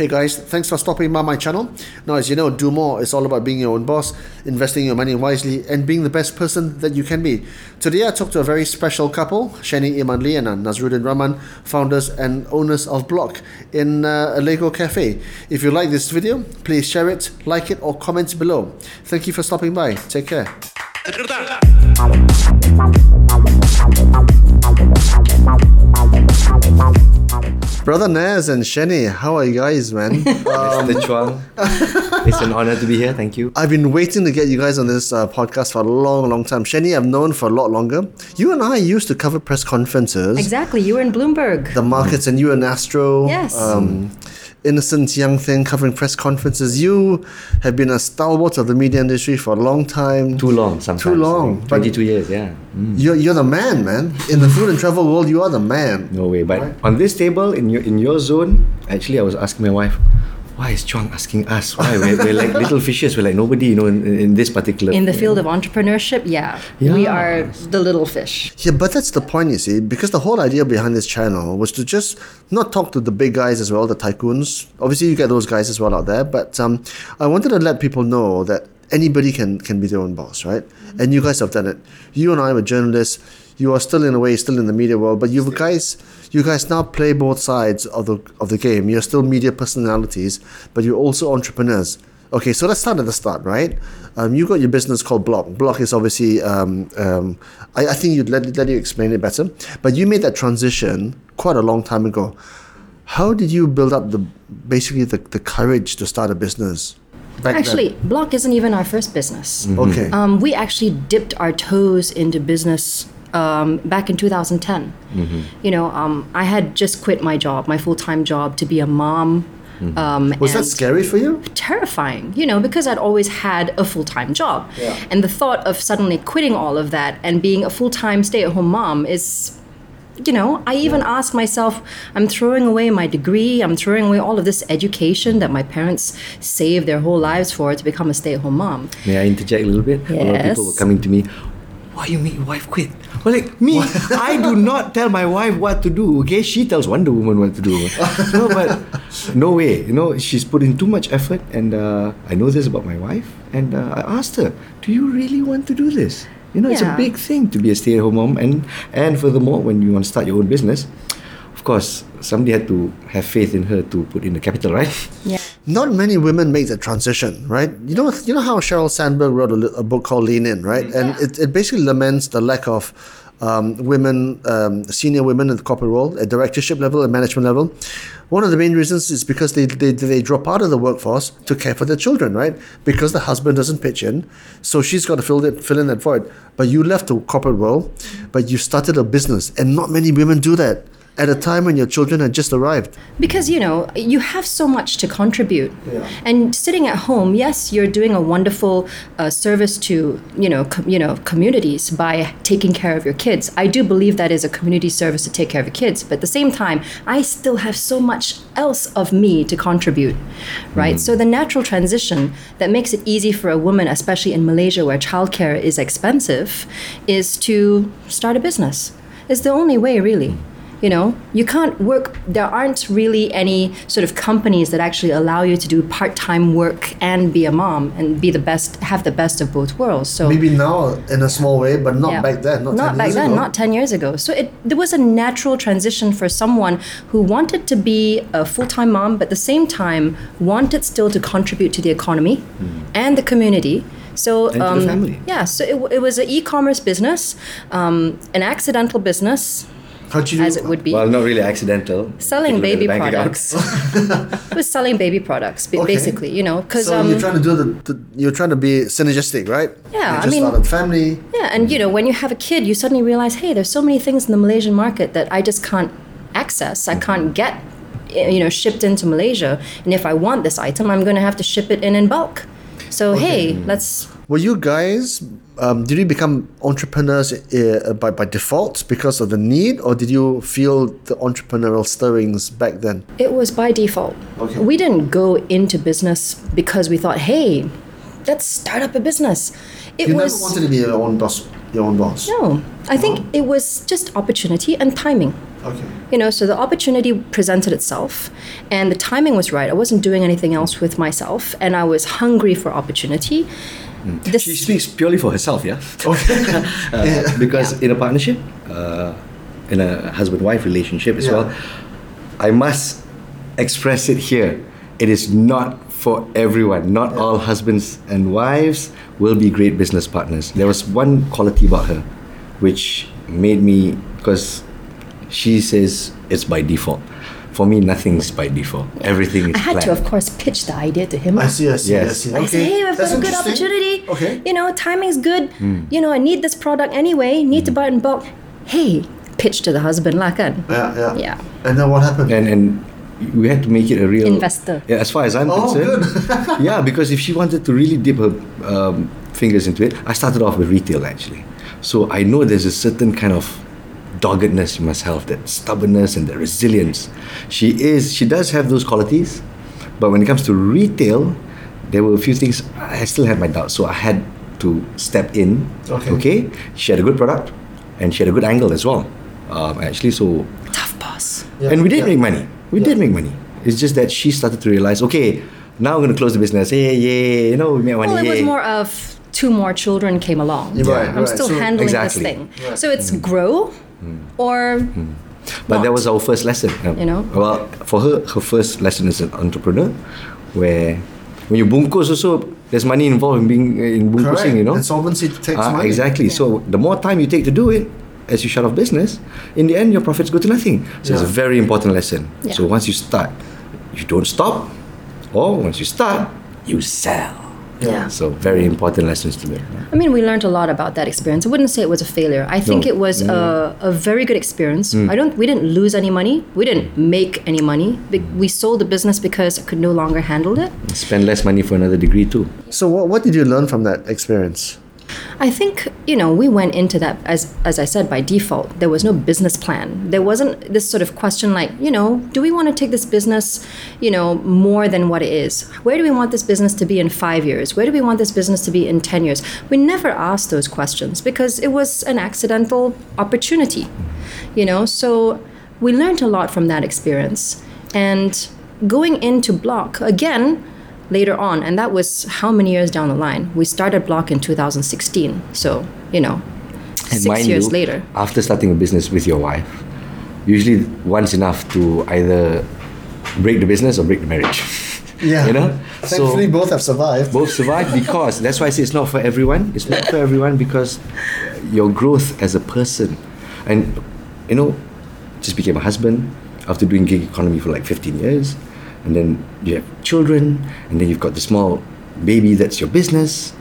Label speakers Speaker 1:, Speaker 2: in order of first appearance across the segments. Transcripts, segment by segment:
Speaker 1: Hey guys, thanks for stopping by my channel. Now, as you know, do more is all about being your own boss, investing your money wisely, and being the best person that you can be. Today, I talked to a very special couple, Shani Iman Lee and Nazruddin Rahman, founders and owners of Block in uh, a Lego cafe. If you like this video, please share it, like it, or comment below. Thank you for stopping by. Take care. Brother Naz and Shani, how are you guys, man?
Speaker 2: Mr. Chuang. it's an honor to be here. Thank you.
Speaker 1: I've been waiting to get you guys on this uh, podcast for a long, long time. Shani, I've known for a lot longer. You and I used to cover press conferences,
Speaker 3: Exactly. You were in Bloomberg.
Speaker 1: the markets, and you and Astro.
Speaker 3: Yes.
Speaker 1: Um, innocent young thing covering press conferences. You have been a stalwart of the media industry for a long time.
Speaker 2: Too long sometimes.
Speaker 1: Too long. But
Speaker 2: 22 years, yeah. Mm.
Speaker 1: you're, you're the man, man. In the food and travel world, you are the man.
Speaker 2: No way. But on this table, in your in your zone, actually, I was asking my wife, why is Chuang asking us? Why? We're, we're like little fishes. We're like nobody, you know, in, in this particular.
Speaker 3: In the field of entrepreneurship, yeah, we are the little fish.
Speaker 1: Yeah, but that's the point, you see, because the whole idea behind this channel was to just not talk to the big guys as well, the tycoons. Obviously, you get those guys as well out there, but um, I wanted to let people know that anybody can can be their own boss, right? And you guys have done it. You and I were journalists. You are still in a way still in the media world, but you guys, you guys now play both sides of the of the game. You're still media personalities, but you're also entrepreneurs. Okay, so let's start at the start, right? Um, you got your business called Block. Block is obviously, um, um, I, I think you'd let, let you explain it better. But you made that transition quite a long time ago. How did you build up the basically the, the courage to start a business? back then?
Speaker 3: Actually, Block isn't even our first business.
Speaker 1: okay.
Speaker 3: Um, we actually dipped our toes into business um, back in 2010. You know, um, I had just quit my job, my full time job, to be a mom. Um,
Speaker 1: Was that scary for you?
Speaker 3: terrifying, you know, because I'd always had a full time job.
Speaker 1: Yeah.
Speaker 3: And the thought of suddenly quitting all of that and being a full time stay at home mom is, you know, I even asked myself, I'm throwing away my degree, I'm throwing away all of this education that my parents saved their whole lives for to become a stay at home mom.
Speaker 2: May I interject a little bit? A lot of people were coming to me. Why you make your wife quit? Well, like me, I do not tell my wife what to do. Okay, she tells Wonder Woman what to do. no, but no way. You know, she's put in too much effort, and uh, I know this about my wife. And uh, I asked her, "Do you really want to do this? You know, it's a
Speaker 3: Yeah.
Speaker 2: big thing to be a stay-at-home mom, and and furthermore, when you want to start your own business, of course, somebody had to have faith in her to put in the capital, right?
Speaker 3: Yeah.
Speaker 1: Not many women make that transition, right? You know, you know how Sheryl Sandberg wrote a, a book called Lean In, right? And it, it basically laments the lack of um, women, um, senior women in the corporate world, at directorship level, at management level. One of the main reasons is because they, they, they drop out of the workforce to care for their children, right? Because the husband doesn't pitch in, so she's got to fill it, fill in that void. But you left the corporate world, but you started a business, and not many women do that at a time when your children had just arrived.
Speaker 3: Because you know you have so much to contribute, and sitting at home, yes, you're doing a wonderful uh, service to you know com- you know communities by taking care of your kids. I do believe that is a community service to take care of your kids, but at the same time, I still have so much else of me to contribute, right? So the natural transition that makes it easy for a woman, especially in Malaysia where childcare is expensive, is to start a business. It's the only way, really. You know, you can't work, there aren't really any sort of companies that actually allow you to do part time work and be a mom and be the best, have the best of both worlds. So,
Speaker 1: Maybe now in a small way, but not
Speaker 3: yeah.
Speaker 1: back then. Not, 10
Speaker 3: back
Speaker 1: years
Speaker 3: then,
Speaker 1: ago.
Speaker 3: not 10 years ago. So, it, there was a natural transition for someone who wanted to be a full time mom, but at the same time wanted still to contribute to the economy and the community. So,
Speaker 2: And to the
Speaker 3: um,
Speaker 2: family.
Speaker 3: yeah, so it, it was an e commerce business, um, an accidental business,
Speaker 1: How'd you do?
Speaker 3: as it would be.
Speaker 2: Well, not really accidental.
Speaker 3: selling
Speaker 2: Take a look at
Speaker 3: baby
Speaker 2: the bank account.
Speaker 3: products. it was selling baby products, ba-
Speaker 1: Okay.
Speaker 3: basically, you know, because
Speaker 1: so
Speaker 3: um,
Speaker 1: you're trying to do the, the you're trying to be synergistic, right?
Speaker 3: Yeah,
Speaker 1: You
Speaker 3: I mean-
Speaker 1: started family.
Speaker 3: yeah, and you know, when you have a kid, you suddenly realize, hey, there's so many things in the Malaysian market that I just can't access. I can't get, eh, you know, shipped into Malaysia, and if I want this item, I'm going to have to ship it in in bulk. So hey, let's.
Speaker 1: Were you guys? Um, did you become entrepreneurs uh, by by default because of the need, or did you feel the entrepreneurial stirrings back then?
Speaker 3: It was by default.
Speaker 1: Okay.
Speaker 3: We didn't go into business because we thought, hey, let's start up a business. It
Speaker 1: You
Speaker 3: was
Speaker 1: never wanted to be your own boss. Your own boss.
Speaker 3: No, I think it was just opportunity and timing.
Speaker 1: Okay.
Speaker 3: You know, so the opportunity presented itself and the timing was right. I wasn't doing anything else with myself and I was hungry for opportunity. This,
Speaker 2: She speaks purely for herself, yeah.
Speaker 1: Okay.
Speaker 2: Uh, because in a partnership, uh, in a husband-wife relationship as
Speaker 1: Yeah.
Speaker 2: well, I must express it here. It is not for everyone. Not all husbands and wives will be great business partners. There was one quality about her, which made me because she says it's by default. For me, nothing's by default. Everything is
Speaker 3: I had
Speaker 2: planned.
Speaker 3: to, of course, pitch the idea to him.
Speaker 1: I see, I see, I
Speaker 2: Yes.
Speaker 1: see.
Speaker 3: I say, hey, we've
Speaker 1: That's
Speaker 3: got a good opportunity.
Speaker 1: Okay.
Speaker 3: You know, timing's good.
Speaker 2: Hmm.
Speaker 3: You know, I need this product anyway. Need to buy it in bulk. Hey, pitch to the husband lah kan.
Speaker 1: Yeah, yeah.
Speaker 3: Yeah.
Speaker 1: And then what happened?
Speaker 2: and and we had to make it a real
Speaker 3: Investor.
Speaker 2: Yeah, as far as I'm
Speaker 1: Oh,
Speaker 2: concerned. yeah, because if she wanted to really dip her um, fingers into it, I started off with retail actually. So I know there's a certain kind of doggedness you must have, that stubbornness and that resilience. She is, she does have those qualities, but when it comes to retail, there were a few things I still had my doubts, so I had to step in.
Speaker 1: Okay.
Speaker 2: She had a good product, and she had a good angle as well. Um, actually, so
Speaker 3: Tough boss.
Speaker 1: Yeah,
Speaker 2: and we did
Speaker 1: yeah.
Speaker 2: make money. We did make money. It's just that she started to realize, okay, now we're gonna close the business. Hey, yeah, you know, we made money.
Speaker 3: Well, it was more of two more children came along.
Speaker 1: Yeah, right,
Speaker 3: I'm
Speaker 1: right.
Speaker 3: still
Speaker 1: So-
Speaker 3: handling
Speaker 2: Exactly.
Speaker 3: this thing. So it's grow or
Speaker 2: But that was our first lesson. um,
Speaker 3: You know?
Speaker 2: Well, for her, her first lesson as an entrepreneur, where when you bungkus also, there's money involved in being in
Speaker 1: Correct.
Speaker 2: You know,
Speaker 1: And solvency takes
Speaker 2: Ah,
Speaker 1: money.
Speaker 2: Exactly. So the more time you take to do it, as you shut off business, in the end your profits go to nothing. So it's a very important lesson.
Speaker 3: Yeah.
Speaker 2: So once you start, you don't stop, or once you start, you sell.
Speaker 3: Yeah.
Speaker 2: So very important lessons to learn.
Speaker 3: I mean, we learned a lot about that experience. I wouldn't say it was a failure. I think
Speaker 2: No.
Speaker 3: it was a, a very good experience.
Speaker 2: Mm.
Speaker 3: I don't. We didn't lose any money. We didn't make any money. We sold the business because I could no longer handle it.
Speaker 2: Spend less money for another degree too.
Speaker 1: So what, what did you learn from that experience?
Speaker 3: I think you know we went into that as as I said by default. There was no business plan. There wasn't this sort of question like you know, do we want to take this business, you know, more than what it is? Where do we want this business to be in five years? Where do we want this business to be in ten years? We never asked those questions because it was an accidental opportunity, you know. So we learned a lot from that experience, and going into Block again later on, and that was how many years down the line? We started Block in 2016, so you know,
Speaker 2: And
Speaker 3: six years
Speaker 2: you,
Speaker 3: later.
Speaker 2: after starting a business with your wife, usually one's enough to either break the business or break the marriage.
Speaker 1: Yeah.
Speaker 2: You know?
Speaker 1: Thankfully, both have survived.
Speaker 2: both survived because that's why I say it's not for everyone. It's not for everyone because your growth as a person, and you know, just became a husband after doing gig economy for like 15 years, and then you have children, and then you've got the small baby that's your business,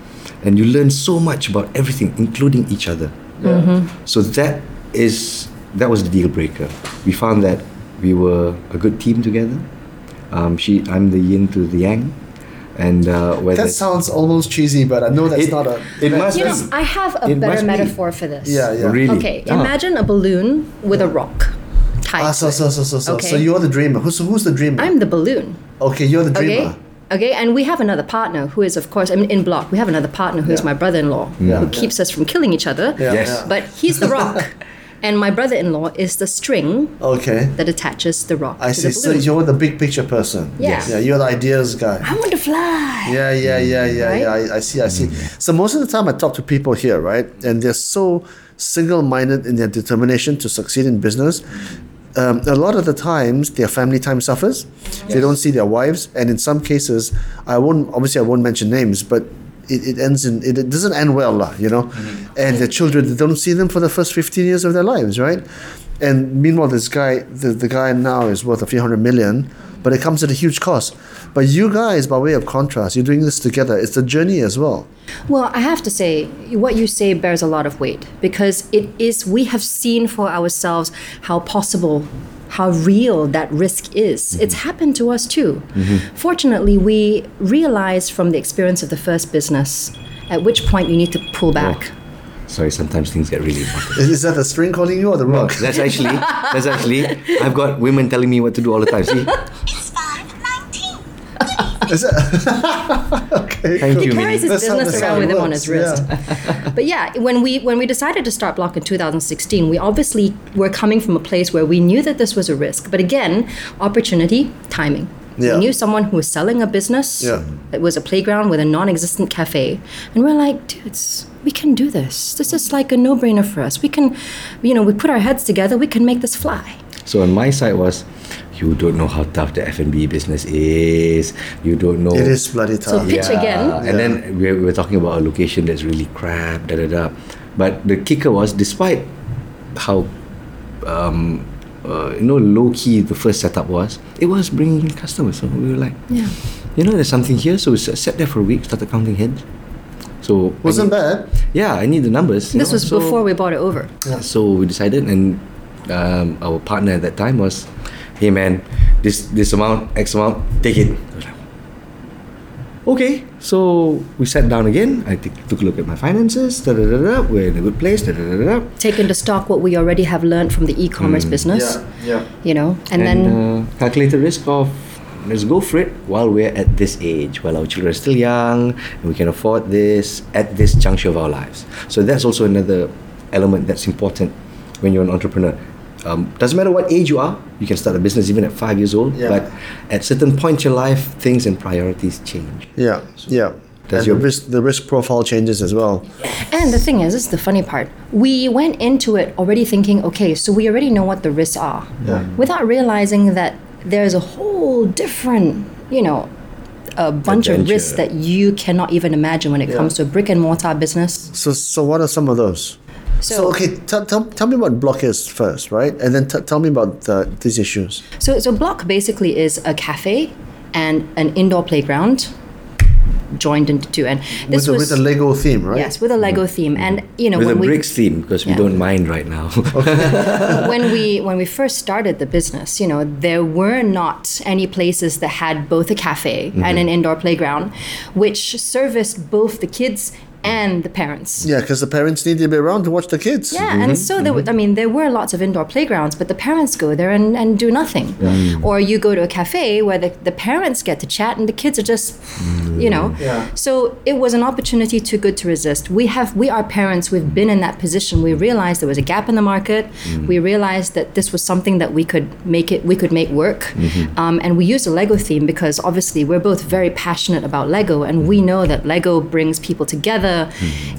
Speaker 2: and you learn so much about everything, including each other. Yeah. So that is that was the deal breaker. We found that we were a good team together. Um, she, I'm the yin to the yang, and uh, whether
Speaker 1: That sounds almost cheesy, but I know that's
Speaker 2: It-
Speaker 1: not a.
Speaker 2: it must
Speaker 3: You
Speaker 2: be.
Speaker 3: know, I have a
Speaker 2: It
Speaker 3: better
Speaker 2: must be.
Speaker 3: metaphor for this.
Speaker 1: Yeah, yeah.
Speaker 2: Really?
Speaker 3: Okay,
Speaker 2: Ah.
Speaker 3: imagine a balloon with a rock tied.
Speaker 1: Ah, so,
Speaker 3: to
Speaker 1: so, so, so, so.
Speaker 3: Okay.
Speaker 1: So you're the dreamer. Who's, who's the dreamer?
Speaker 3: I'm the balloon.
Speaker 1: okay, you're the
Speaker 3: Okay.
Speaker 1: dreamer.
Speaker 3: Okay, and we have another partner who is, of course, I mean, in block, we have another partner who is
Speaker 1: Yeah.
Speaker 3: my brother-in-law,
Speaker 1: Yeah.
Speaker 3: who
Speaker 1: Yeah.
Speaker 3: keeps us from killing each other.
Speaker 1: Yeah,
Speaker 2: Yes.
Speaker 1: yeah.
Speaker 3: But he's the rock, and my brother-in-law is the string
Speaker 1: Okay.
Speaker 3: that attaches the rock
Speaker 1: I
Speaker 3: to
Speaker 1: see.
Speaker 3: the
Speaker 1: So you're the big picture person.
Speaker 3: Yeah. Yes.
Speaker 1: Yeah, you're the ideas guy.
Speaker 3: I want to fly.
Speaker 1: Yeah, yeah, yeah, yeah,
Speaker 3: Right?
Speaker 1: yeah. I, I see, I see. So most of the time, I talk to people here, right, and they're so single-minded in their determination to succeed in business. Um, a lot of the times, their family time suffers. They don't see their wives, and in some cases, I won't. Obviously, I won't mention names, but it, it ends in it, it doesn't end well, lah, you know. And their children, they don't see them for the first fifteen years of their lives, right? And meanwhile, this guy, the, the guy now is worth a few hundred million, but it comes at a huge cost. But you guys, by way of contrast, you're doing this together. It's a journey as well.
Speaker 3: Well, I have to say, what you say bears a lot of weight because it is, we have seen for ourselves how possible, how real that risk is. Mm-hmm. It's happened to us too. Mm-hmm. Fortunately, we realized from the experience of the first business at which point you need to pull back. Oh.
Speaker 2: Sorry, sometimes things get really important.
Speaker 1: Is, is that the string calling you or the rock?
Speaker 2: That's actually, that's actually, I've got women telling me what to do all the time. See,
Speaker 4: It's 519. Good.
Speaker 1: Is it? okay.
Speaker 2: Thank
Speaker 1: cool.
Speaker 2: you,
Speaker 3: he carries his
Speaker 1: That's how-
Speaker 3: business
Speaker 1: that's how
Speaker 3: around with him on his wrist.
Speaker 1: yeah.
Speaker 3: but yeah, when we when we decided to start Block in 2016, we obviously were coming from a place where we knew that this was a risk. But again, opportunity, timing.
Speaker 1: Yeah.
Speaker 3: We knew someone who was selling a business.
Speaker 1: Yeah.
Speaker 3: It was a playground with a non-existent cafe, and we're like, dudes, we can do this. This is like a no-brainer for us. We can, you know, we put our heads together. We can make this fly.
Speaker 2: So on my side was, you don't know how tough the F&B business is. You don't know.
Speaker 1: It is bloody tough.
Speaker 3: So
Speaker 1: tough.
Speaker 3: pitch again.
Speaker 2: And then we we were talking about a location that's really crap, da da da. But the kicker was, despite how, um, uh, you know, low key the first setup was, it was bringing in customers. So we were like,
Speaker 3: Yeah.
Speaker 2: you know, there's something here. So we sat there for a week, started counting heads. So
Speaker 1: Wasn't
Speaker 2: need-
Speaker 1: bad.
Speaker 2: Yeah, I need the numbers.
Speaker 3: This
Speaker 2: know,
Speaker 3: was
Speaker 2: so-
Speaker 3: before we bought it over. Yeah.
Speaker 2: so we decided, and um, our partner at that time was, "Hey man, this this amount, X amount, take it." I was like, Okay, so we sat down again. I t- took a look at my finances. Da, da, da, da, we're in a good place. Da, da, da, da, da.
Speaker 3: Take into stock what we already have learned from the e-commerce business.
Speaker 1: yeah. yeah.
Speaker 3: You know, and, then
Speaker 2: uh, calculate the risk of let's go for it while we're at this age, while our children are still young, and we can afford this at this juncture of our lives. So that's also another element that's important when you're an entrepreneur. Um, doesn't matter what age you are, you can start a business even at five years old.
Speaker 1: Yeah.
Speaker 2: But at certain points in your life, things and priorities change.
Speaker 1: Yeah, yeah.
Speaker 2: Does
Speaker 1: and
Speaker 2: your-
Speaker 1: the risk the risk profile changes as well.
Speaker 3: And the thing is, this is the funny part. We went into it already thinking, okay, so we already know what the risks are, without realizing that there's a whole different, you know, a bunch of risks that you cannot even imagine when it comes to a brick and mortar business.
Speaker 1: So so what are some of those? So, okay, tell tell tell me what block is first, right? And then t- tell me about the, these issues.
Speaker 3: So, so Block basically is a cafe and an indoor playground joined into two. And this
Speaker 1: With a,
Speaker 3: was
Speaker 1: with a Lego theme, right?
Speaker 3: yes, with a Lego mm. theme. And you know,
Speaker 2: With a
Speaker 3: when we
Speaker 2: bricks theme, because we don't mind right now.
Speaker 3: when we when we first started the business, you know, there were not any places that had both a cafe mm-hmm. and an indoor playground, which serviced both the kids and the parents.
Speaker 1: Yeah, because the parents need to be around to watch the kids.
Speaker 3: Yeah, and mm-hmm. so there, mm-hmm. w- I mean, there were lots of indoor playgrounds, but the parents go there and, and do nothing. Mm. Or you go to a cafe where the, the parents get to chat and the kids are just, you know. Mm.
Speaker 1: Yeah.
Speaker 3: So it was an opportunity too good to resist. We have, we are parents. We've mm. been in that position. We realized there was a gap in the market. We realized that this was something that we could make it, we could make work. Mm-hmm. Um, and we used a Lego theme because obviously we're both very passionate about Lego, and we know that Lego brings people together.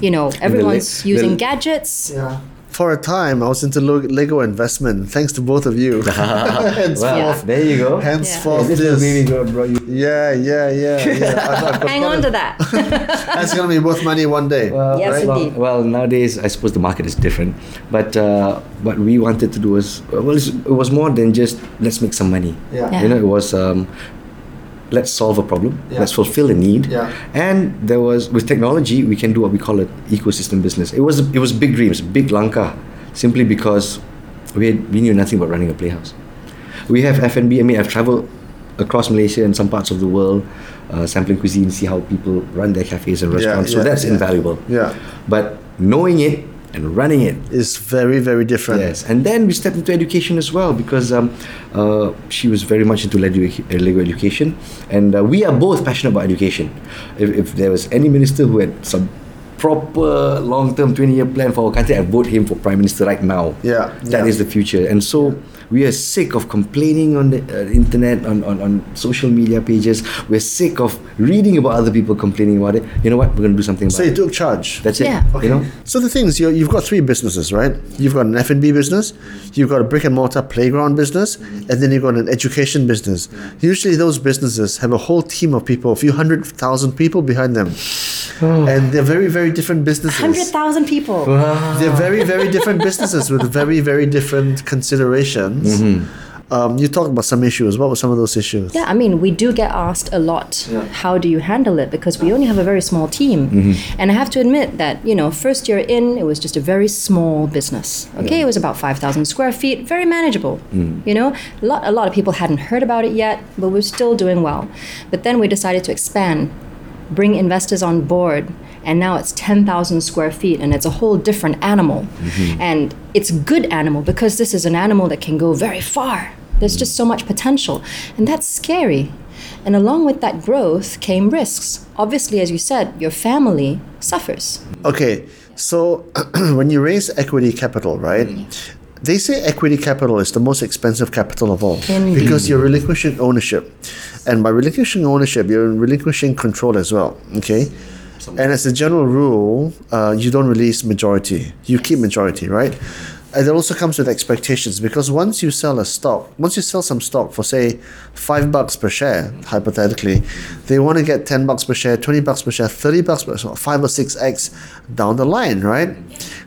Speaker 3: You know, everyone's
Speaker 2: the-
Speaker 3: using gadgets.
Speaker 1: Yeah. For a time, I was into lo- Lego investment. Thanks to both of you. henceforth,
Speaker 2: well, there you go.
Speaker 1: henceforth,
Speaker 2: This
Speaker 1: this.
Speaker 2: is baby you.
Speaker 1: Yeah, yeah, yeah, yeah. I've- I've got-
Speaker 3: Hang on to that.
Speaker 1: That's gonna be worth money one day.
Speaker 3: Yes,
Speaker 2: well,
Speaker 3: indeed.
Speaker 2: well, nowadays I suppose the market is different, but uh, what we wanted to do was well, it was more than just let's make some money.
Speaker 1: Yeah.
Speaker 3: Yeah.
Speaker 2: You know, it was um, let's solve a problem,
Speaker 1: Yeah.
Speaker 2: let's fulfill a need,
Speaker 1: Yeah.
Speaker 2: and there was with technology we can do what we call an ecosystem business. It was it was big dreams, big lanka, simply because we had, we knew nothing about running a playhouse. We have F and B. I mean, I've traveled across Malaysia and some parts of the world, uh, sampling cuisine, see how people run their cafes and
Speaker 1: Yeah,
Speaker 2: restaurants. so
Speaker 1: yeah,
Speaker 2: that's
Speaker 1: yeah.
Speaker 2: invaluable.
Speaker 1: Yeah.
Speaker 2: But knowing it and running it,
Speaker 1: It's very, very different.
Speaker 2: yes. And then we stepped into education as well because um, uh, she was very much into Lego, uh, education, and uh, we are both passionate about education. If, if there was any minister who had some proper long-term 20-year plan for our country, I vote him for prime minister right now.
Speaker 1: Yeah,
Speaker 2: that is
Speaker 1: yeah.
Speaker 2: the future. And so we are sick of complaining on the uh, internet, on, on, on social media pages. We're sick of reading about other people complaining about it. You know what? We're going to do something about
Speaker 1: So you
Speaker 2: it.
Speaker 1: took charge.
Speaker 2: That's it.
Speaker 3: Yeah.
Speaker 2: You know?
Speaker 1: So the thing is, you you've got three businesses, right? You've got an F and B business, you've got a brick and mortar playground business, and then you've got an education business. Usually, those businesses have a whole team of people, a few hundred thousand people behind them, Oh. and they're very, very different businesses.
Speaker 3: Hundred thousand people.
Speaker 1: They're very, very different businesses with very, very different considerations. Mm-hmm. Um, you talked about some issues. What were some of those issues?
Speaker 3: Yeah, I mean, we do get asked a lot, how do you handle it? Because we only have a very small team. Mm-hmm. And I have to admit that, you know, first year in, it was just a very small business. Okay, it was about 5,000 square feet, very manageable. Mm. You know, a lot, a lot of people hadn't heard about it yet, but we're still doing well. But then we decided to expand, bring investors on board. And now it's 10,000 square feet and it's a whole different animal. Mm-hmm. And it's a good animal because this is an animal that can go very far. There's just so much potential. And that's scary. And along with that growth came risks. Obviously, as you said, your family suffers.
Speaker 1: Okay, so when you raise equity capital, right? Mm-hmm. They say equity capital is the most expensive capital of all
Speaker 3: Indeed.
Speaker 1: because you're relinquishing ownership, and by relinquishing ownership, you're relinquishing control as well. Okay, and as a general rule, uh, you don't release majority; you keep majority, right? And it also comes with expectations because once you sell a stock, once you sell some stock for say five bucks per share, hypothetically, they want to get ten bucks per share, twenty bucks per share, thirty bucks per share, five or six x down the line, right?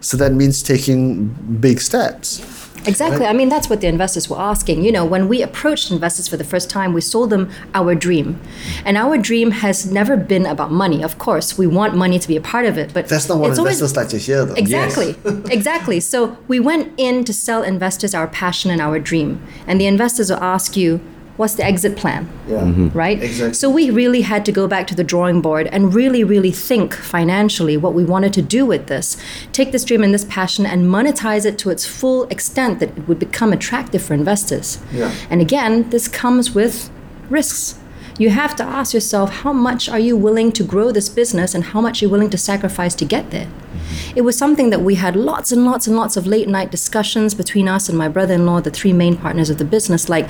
Speaker 1: So that means taking big steps.
Speaker 3: Exactly. I mean, that's what the investors were asking. You know, when we approached investors for the first time, we sold them our dream. And our dream has never been about money. Of course, we want money to be a part of it, but
Speaker 1: That's not what
Speaker 3: it's always-
Speaker 1: investors like to hear, though.
Speaker 3: Exactly. exactly. So we went in to sell investors our passion and our dream. And the investors will ask you, what's the exit plan?
Speaker 1: Yeah. Mm-hmm.
Speaker 3: Right?
Speaker 1: Exactly.
Speaker 3: So we really had to go back to the drawing board and really, really think financially what we wanted to do with this. Take this dream and this passion and monetize it to its full extent that it would become attractive for investors.
Speaker 1: Yeah.
Speaker 3: And again, this comes with risks. You have to ask yourself how much are you willing to grow this business and how much you're willing to sacrifice to get there. It was something that we had lots and lots and lots of late night discussions between us and my brother in law, the three main partners of the business. Like,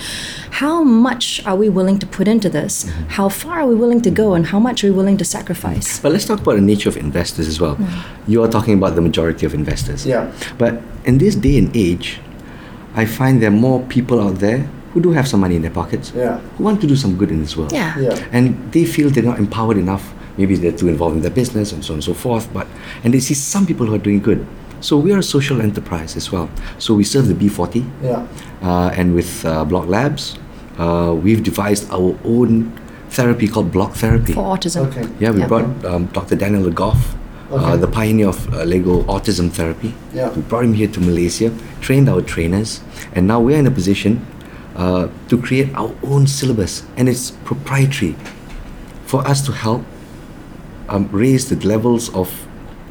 Speaker 3: how much are we willing to put into this? Mm-hmm. How far are we willing to go? And how much are we willing to sacrifice?
Speaker 2: But let's talk about the nature of investors as well. Mm. You are talking about the majority of investors.
Speaker 1: Yeah.
Speaker 2: But in this day and age, I find there are more people out there who do have some money in their pockets,
Speaker 1: Yeah.
Speaker 2: who want to do some good in this world.
Speaker 3: Yeah.
Speaker 1: Yeah.
Speaker 2: And they feel they're not empowered enough. Maybe they're too involved in their business and so on and so forth. But and they see some people who are doing good. So we are a social enterprise as well. So we serve the B40.
Speaker 1: Yeah.
Speaker 2: Uh, and with uh, Block Labs, uh, we've devised our own therapy called Block Therapy.
Speaker 3: For autism.
Speaker 1: Okay.
Speaker 2: Yeah, we brought um, Dr. Daniel LeGoff, uh,
Speaker 1: Okay.
Speaker 2: the pioneer of uh, Lego autism therapy.
Speaker 1: Yeah.
Speaker 2: We brought him here to Malaysia, trained our trainers, and now we're in a position uh, to create our own syllabus, and it's proprietary for us to help um, raise the levels of,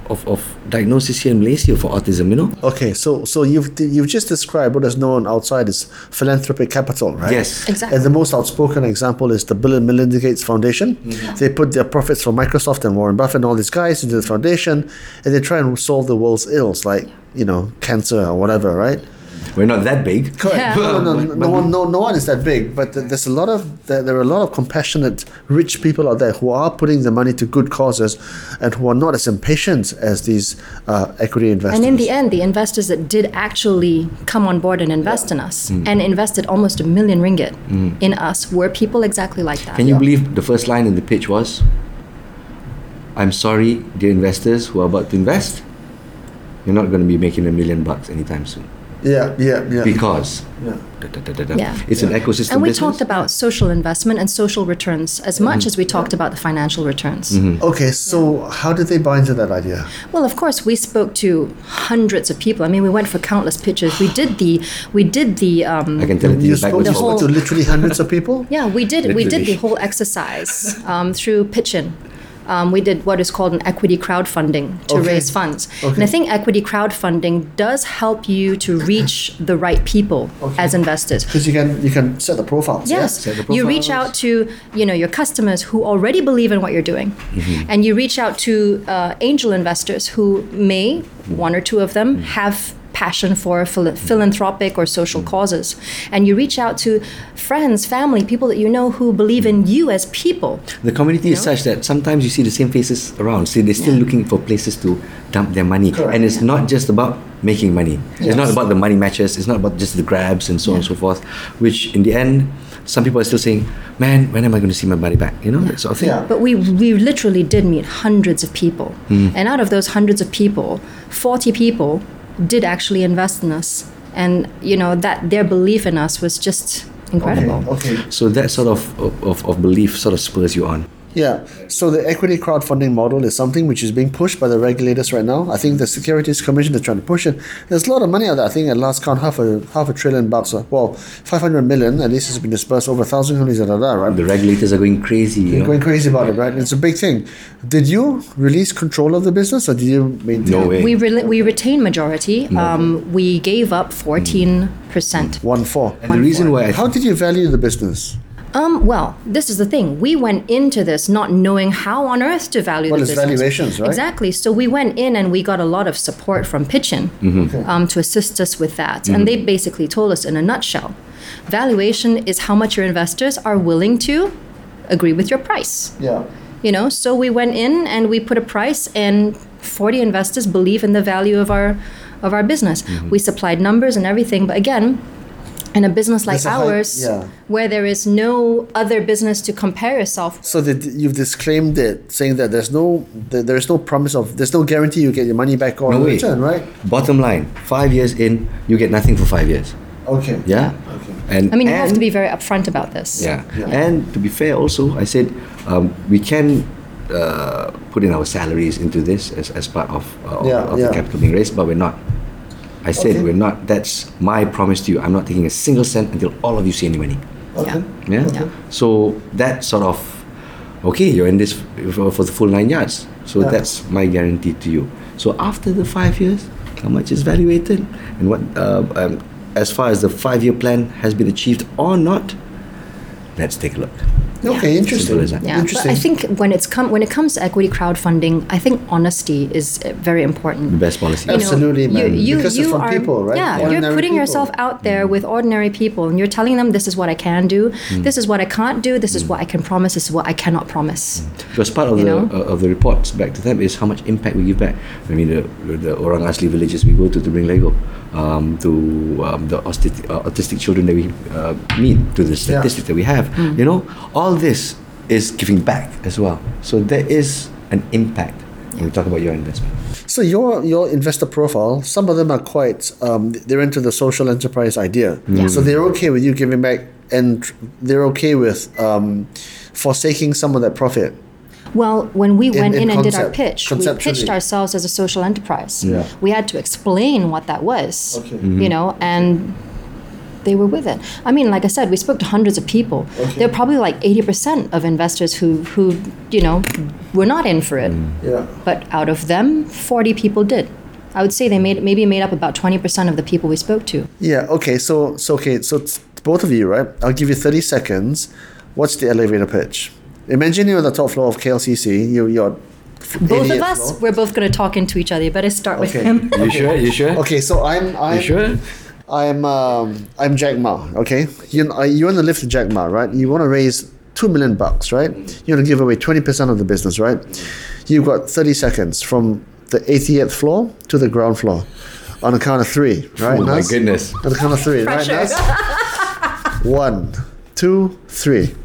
Speaker 2: of, of diagnosis here in Malaysia for autism, you know?
Speaker 1: Okay, so so you've you've just described what is known outside as philanthropic capital, right?
Speaker 2: Yes.
Speaker 3: Exactly.
Speaker 1: And the most outspoken example is the Bill and Melinda Gates Foundation. They put their profits from Microsoft and Warren Buffett and all these guys into the foundation, and they try and solve the world's ills, like you know cancer or whatever, right?
Speaker 2: We're not that big.
Speaker 1: Correct.
Speaker 3: Yeah.
Speaker 1: No, no, no, no, one, no, no one is that big, but there's a lot of there, there are a lot of compassionate, rich people out there who are putting the money to good causes, and who are not as impatient as these uh, equity investors.
Speaker 3: And in the end, the investors that did actually come on board and invest in us
Speaker 2: Mm.
Speaker 3: and invested almost a million ringgit in us were people exactly like that.
Speaker 2: Can you believe the first line in the pitch was, I'm sorry, dear investors who are about to invest, you're not going to be making a million bucks anytime soon.
Speaker 1: Yeah, yeah, yeah.
Speaker 2: Because
Speaker 1: yeah.
Speaker 2: da, da, da, da, da.
Speaker 3: Yeah.
Speaker 2: it's an ecosystem
Speaker 3: And we
Speaker 2: business.
Speaker 3: talked about social investment and social returns as much
Speaker 2: Mm-hmm.
Speaker 3: as we talked about the financial returns.
Speaker 1: Okay, so how did they buy into that idea?
Speaker 3: Well, of course, we spoke to hundreds of people. I mean, we went for countless pitches. We did the, we did the, um,
Speaker 2: I can tell
Speaker 1: You
Speaker 2: you
Speaker 1: spoke, you
Speaker 3: The
Speaker 1: spoke to literally hundreds of people.
Speaker 3: yeah, we did, we did the whole exercise um, through pitching. Um, we did what is called an equity crowdfunding to
Speaker 1: Okay.
Speaker 3: raise funds. And I think equity crowdfunding does help you to reach the right people as investors.
Speaker 1: Because you can you can set the profiles.
Speaker 3: Yes,
Speaker 2: Set the
Speaker 3: you reach out to you know your customers who already believe in what you're doing,
Speaker 2: Mm-hmm.
Speaker 3: and you reach out to uh, angel investors who may one or two of them
Speaker 2: Mm-hmm.
Speaker 3: have passion for phil- philanthropic or social
Speaker 2: Mm-hmm.
Speaker 3: causes, and you reach out to friends, family, people that you know who believe in you as people.
Speaker 2: The community is
Speaker 3: You know?
Speaker 2: such that sometimes you see the same faces around. See, they're still looking for places to dump their money.
Speaker 1: Correct.
Speaker 2: And it's not just about making money. It's not about the money matches. It's not about just the grabs and so on and so forth. Which in the end, some people are still saying, "Man, when am I going to see my money back?" You know, that sort of thing.
Speaker 1: Yeah.
Speaker 3: But we we literally did meet hundreds of people,
Speaker 2: Mm.
Speaker 3: and out of those hundreds of people, forty people did actually invest in us, and you know that their belief in us was just incredible.
Speaker 1: Okay.
Speaker 2: So that sort of, of, of belief sort of spurs you on.
Speaker 1: Yeah. So the equity crowdfunding model is something which is being pushed by the regulators right now. I think the Securities Commission is trying to push it. There's a lot of money out there. I think at last count half a half a trillion bucks. Or, well, five hundred million at least has been dispersed over a thousand companies that are there, right?
Speaker 2: The regulators are going crazy. You know?
Speaker 1: going crazy about it, right? It's a big thing. Did you release control of the business, or did you maintain?
Speaker 2: No way.
Speaker 3: We re- we retained majority. Um, we gave up fourteen percent.
Speaker 1: One four.
Speaker 2: And the reason why
Speaker 1: How did you value the business?
Speaker 3: Um, well, this is the thing. We went into this not knowing how on earth to value
Speaker 1: Well,
Speaker 3: the
Speaker 1: it's
Speaker 3: business.
Speaker 1: valuations, right?
Speaker 3: Exactly. So we went in and we got a lot of support from Pitchin
Speaker 1: Mm-hmm.
Speaker 3: um, to assist us with that. And they basically told us in a nutshell valuation is how much your investors are willing to agree with your price.
Speaker 1: Yeah.
Speaker 3: You know, so we went in and we put a price, and 40 investors believe in the value of our of our business.
Speaker 1: Mm-hmm.
Speaker 3: We supplied numbers and everything, but again, in a business like
Speaker 1: There's a high-
Speaker 3: ours,
Speaker 1: yeah.
Speaker 3: where there is no other business to compare yourself
Speaker 1: So that you've disclaimed it, saying that there's no there's no promise of there's no guarantee you get your money back or
Speaker 2: No
Speaker 1: in
Speaker 2: way.
Speaker 1: return, right?
Speaker 2: Bottom line, five years in, you get nothing for five years.
Speaker 1: Okay.
Speaker 2: Yeah.
Speaker 1: Okay.
Speaker 2: And
Speaker 3: I mean, you have to be very upfront about this.
Speaker 2: Yeah.
Speaker 1: Yeah.
Speaker 2: And to be fair, also, I said um, we can uh, put in our salaries into this as, as part of, uh,
Speaker 1: Yeah,
Speaker 2: of
Speaker 1: yeah.
Speaker 2: the capital being raised, but we're not. I said
Speaker 1: Okay.
Speaker 2: we're not. That's my promise to you. I'm not taking a single cent until all of you see any money.
Speaker 1: Okay.
Speaker 2: Yeah.
Speaker 3: Yeah.
Speaker 2: So that sort of, okay, you're in this for, for the full nine yards. So
Speaker 1: Yeah.
Speaker 2: that's my guarantee to you. So after the five years, how much is valuated, and what, uh, um, as far as the five-year plan has been achieved or not, let's take a look.
Speaker 1: Okay, interesting.
Speaker 2: Simple as that.
Speaker 3: Yeah, but
Speaker 1: Interesting.
Speaker 3: I think when it's come when it comes to equity crowdfunding, I think honesty is uh, very important.
Speaker 2: The best policy.
Speaker 3: You know,
Speaker 1: Absolutely, man.
Speaker 3: You, you,
Speaker 1: Because
Speaker 3: you
Speaker 1: from
Speaker 3: are,
Speaker 1: people, right?
Speaker 3: Yeah, you're putting
Speaker 1: people.
Speaker 3: yourself out there with ordinary people, and you're telling them this is what I can do,
Speaker 1: Mm.
Speaker 3: this is what I can't do, this is what I can promise, this is what I cannot promise.
Speaker 2: Because part of
Speaker 3: You
Speaker 2: the uh, of the reports back to them is how much impact we give back. I mean, the, the Orang Asli villages we go to to bring Lego, um, to um, the autistic, uh, autistic children that we uh, meet, to the statistics that we have.
Speaker 3: Hmm.
Speaker 2: You know, all this is giving back as well. So there is an impact when we talk about your investment.
Speaker 1: So your your investor profile, some of them are quite um, they're into the social enterprise idea.
Speaker 3: Yeah.
Speaker 1: So they're okay with you giving back, and they're okay with um, forsaking some of that profit.
Speaker 3: Well, when we went
Speaker 1: in
Speaker 3: in, and did our pitch, we pitched ourselves as a social enterprise.
Speaker 1: Yeah.
Speaker 3: We had to explain what that was,
Speaker 1: Okay.
Speaker 3: you know, and they were with it. I mean, like I said, we spoke to hundreds of people.
Speaker 1: Okay.
Speaker 3: There are probably like 80% of investors who, who, you know, were not in for it. Mm.
Speaker 1: Yeah.
Speaker 3: But out of them, 40 people did. I would say they made maybe made up about 20% of the people we spoke to.
Speaker 1: Yeah. Okay. So so okay. So it's both of you, right? I'll give you thirty seconds. What's the elevator pitch? Imagine you're on the top floor of KLCC. You you're
Speaker 3: Both of us,
Speaker 1: floor.
Speaker 3: we're both going to talk into each other. You better start with him.
Speaker 2: You sure? You sure?
Speaker 1: Okay. So I'm I'm
Speaker 2: You sure?
Speaker 1: I'm um, I'm Jack Ma. Okay, you uh, you want to lift Jack Ma, right? You want to raise two million bucks, right? You want to give away twenty percent of the business, right? You've got thirty seconds from the 88th floor to the ground floor, on a count of three, right?
Speaker 2: Oh my goodness.
Speaker 1: On the count of three, right?
Speaker 3: Pressure.
Speaker 1: Naz? One, two, three.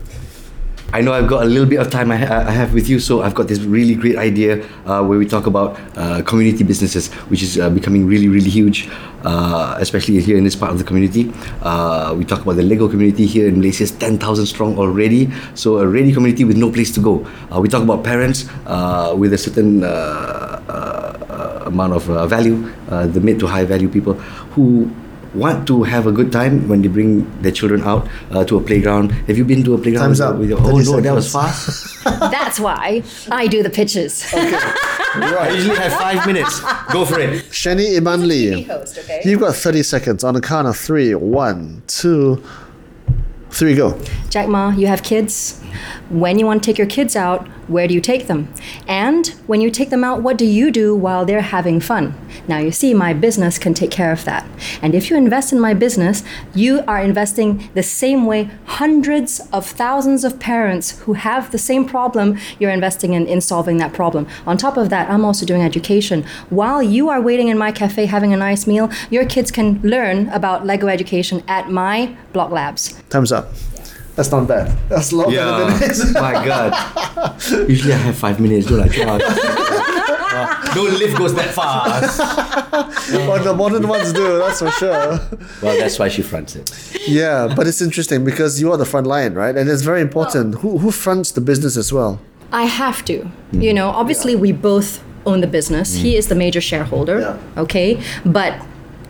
Speaker 2: I know I've got a little bit of time I, ha- I have with you, so I've got this really great idea uh, where we talk about uh, community businesses, which is uh, becoming really, really huge, uh, especially here in this part of the community. Uh, we talk about the Lego community here in Malaysia is 10,000 strong already, so a ready community with no place to go. Uh, we talk about parents with a certain amount of value, the mid to high value people who want to have a good time when they bring their children out uh, to a playground. Have you been to a playground?
Speaker 1: Time's
Speaker 2: with,
Speaker 1: up.
Speaker 2: with your, oh
Speaker 1: 30
Speaker 2: no, that was fast.
Speaker 3: That's why I do the pitches. Okay.
Speaker 2: I usually have five minutes. Go for it.
Speaker 1: Shani Iman Lee.
Speaker 3: host, okay?
Speaker 1: You've got 30 seconds on a count of three. One, two, three, go.
Speaker 3: Jack Ma, you have kids. When you want to take your kids out, where do you take them? And when you take them out, what do you do while they're having fun? Now, you see, my business can take care of that. And if you invest in my business, you are investing the same way hundreds of thousands of parents who have the same problem, you're investing in, in solving that problem. On top of that, I'm also doing education. While you are waiting in my cafe having a nice meal, your kids can learn about Lego education at my Block Labs.
Speaker 1: Time's up. That's not bad. That's a lot better than this.
Speaker 2: my God. Usually I have five minutes. Don't I? Charge. Uh, no lift goes that fast.
Speaker 1: but the modern ones do, that's for sure.
Speaker 2: Well, that's why she fronts it.
Speaker 1: Yeah, but it's interesting because you are the front line, right? And it's very important. Who, who fronts the business as well?
Speaker 3: I have to. You know, obviously we both own the business. He is the major shareholder.
Speaker 1: Yeah.
Speaker 3: Okay, but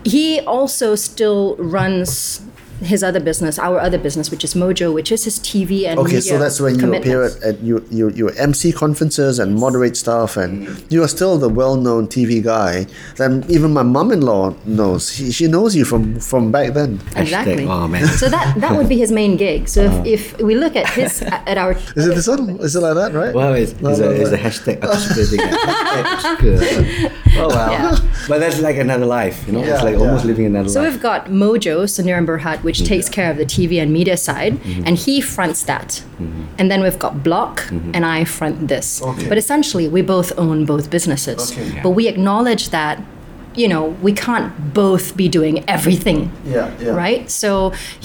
Speaker 3: he also still runs his other business, our other business, which is Mojo, which is his TV and
Speaker 1: Okay,
Speaker 3: media
Speaker 1: so that's when you appear at, at you, you you MC conferences and moderate stuff, and you are still the well-known TV guy. Then even my mom-in-law knows. She, she knows you from from back then.
Speaker 3: Exactly.
Speaker 2: Hashtag, oh, man.
Speaker 3: So that that would be his main gig. So if, uh-huh. if we look at his at our
Speaker 1: Is it this one? Is it like that, right?
Speaker 2: Well, it's,
Speaker 1: No,
Speaker 2: it's,
Speaker 1: no,
Speaker 2: a, it's a hashtag Hashtag Oh wow!
Speaker 3: Yeah.
Speaker 2: But that's like another life, you know.
Speaker 1: Yeah,
Speaker 2: it's like
Speaker 1: yeah.
Speaker 2: almost living another
Speaker 3: So
Speaker 2: life.
Speaker 3: we've got Mojo, Sendirian Berhad, which takes care of the TV and media side,
Speaker 2: Mm-hmm.
Speaker 3: and he fronts that. And then we've got Block,
Speaker 2: Mm-hmm.
Speaker 3: and I front this.
Speaker 1: Okay.
Speaker 3: But essentially, we both own both businesses.
Speaker 1: Okay.
Speaker 2: Yeah.
Speaker 3: But we acknowledge that, you know, we can't both be doing everything.
Speaker 1: Yeah, yeah.
Speaker 3: Right? So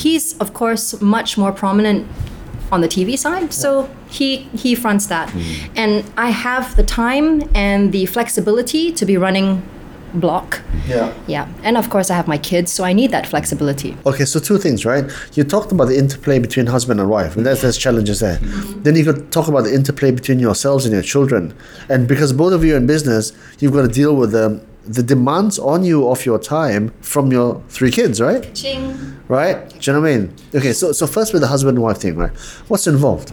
Speaker 3: he's, of course, much more prominent on the TV side. So he he fronts that.
Speaker 2: Mm-hmm.
Speaker 3: And I have the time and the flexibility to be running Block.
Speaker 1: Yeah.
Speaker 3: Yeah, and of course I have my kids, so I need that flexibility.
Speaker 1: Okay, so two things, right? You talked about the interplay between husband and wife, and there's, there's challenges there. Mm-hmm. Then you could talk about the interplay between yourselves and your children. And because both of you are in business, you've got to deal with the, the demands on you of your time from your three kids, right?
Speaker 3: Ching.
Speaker 1: Right? Do you know what I mean? Okay, so, so first with the husband and wife thing, right? What's involved?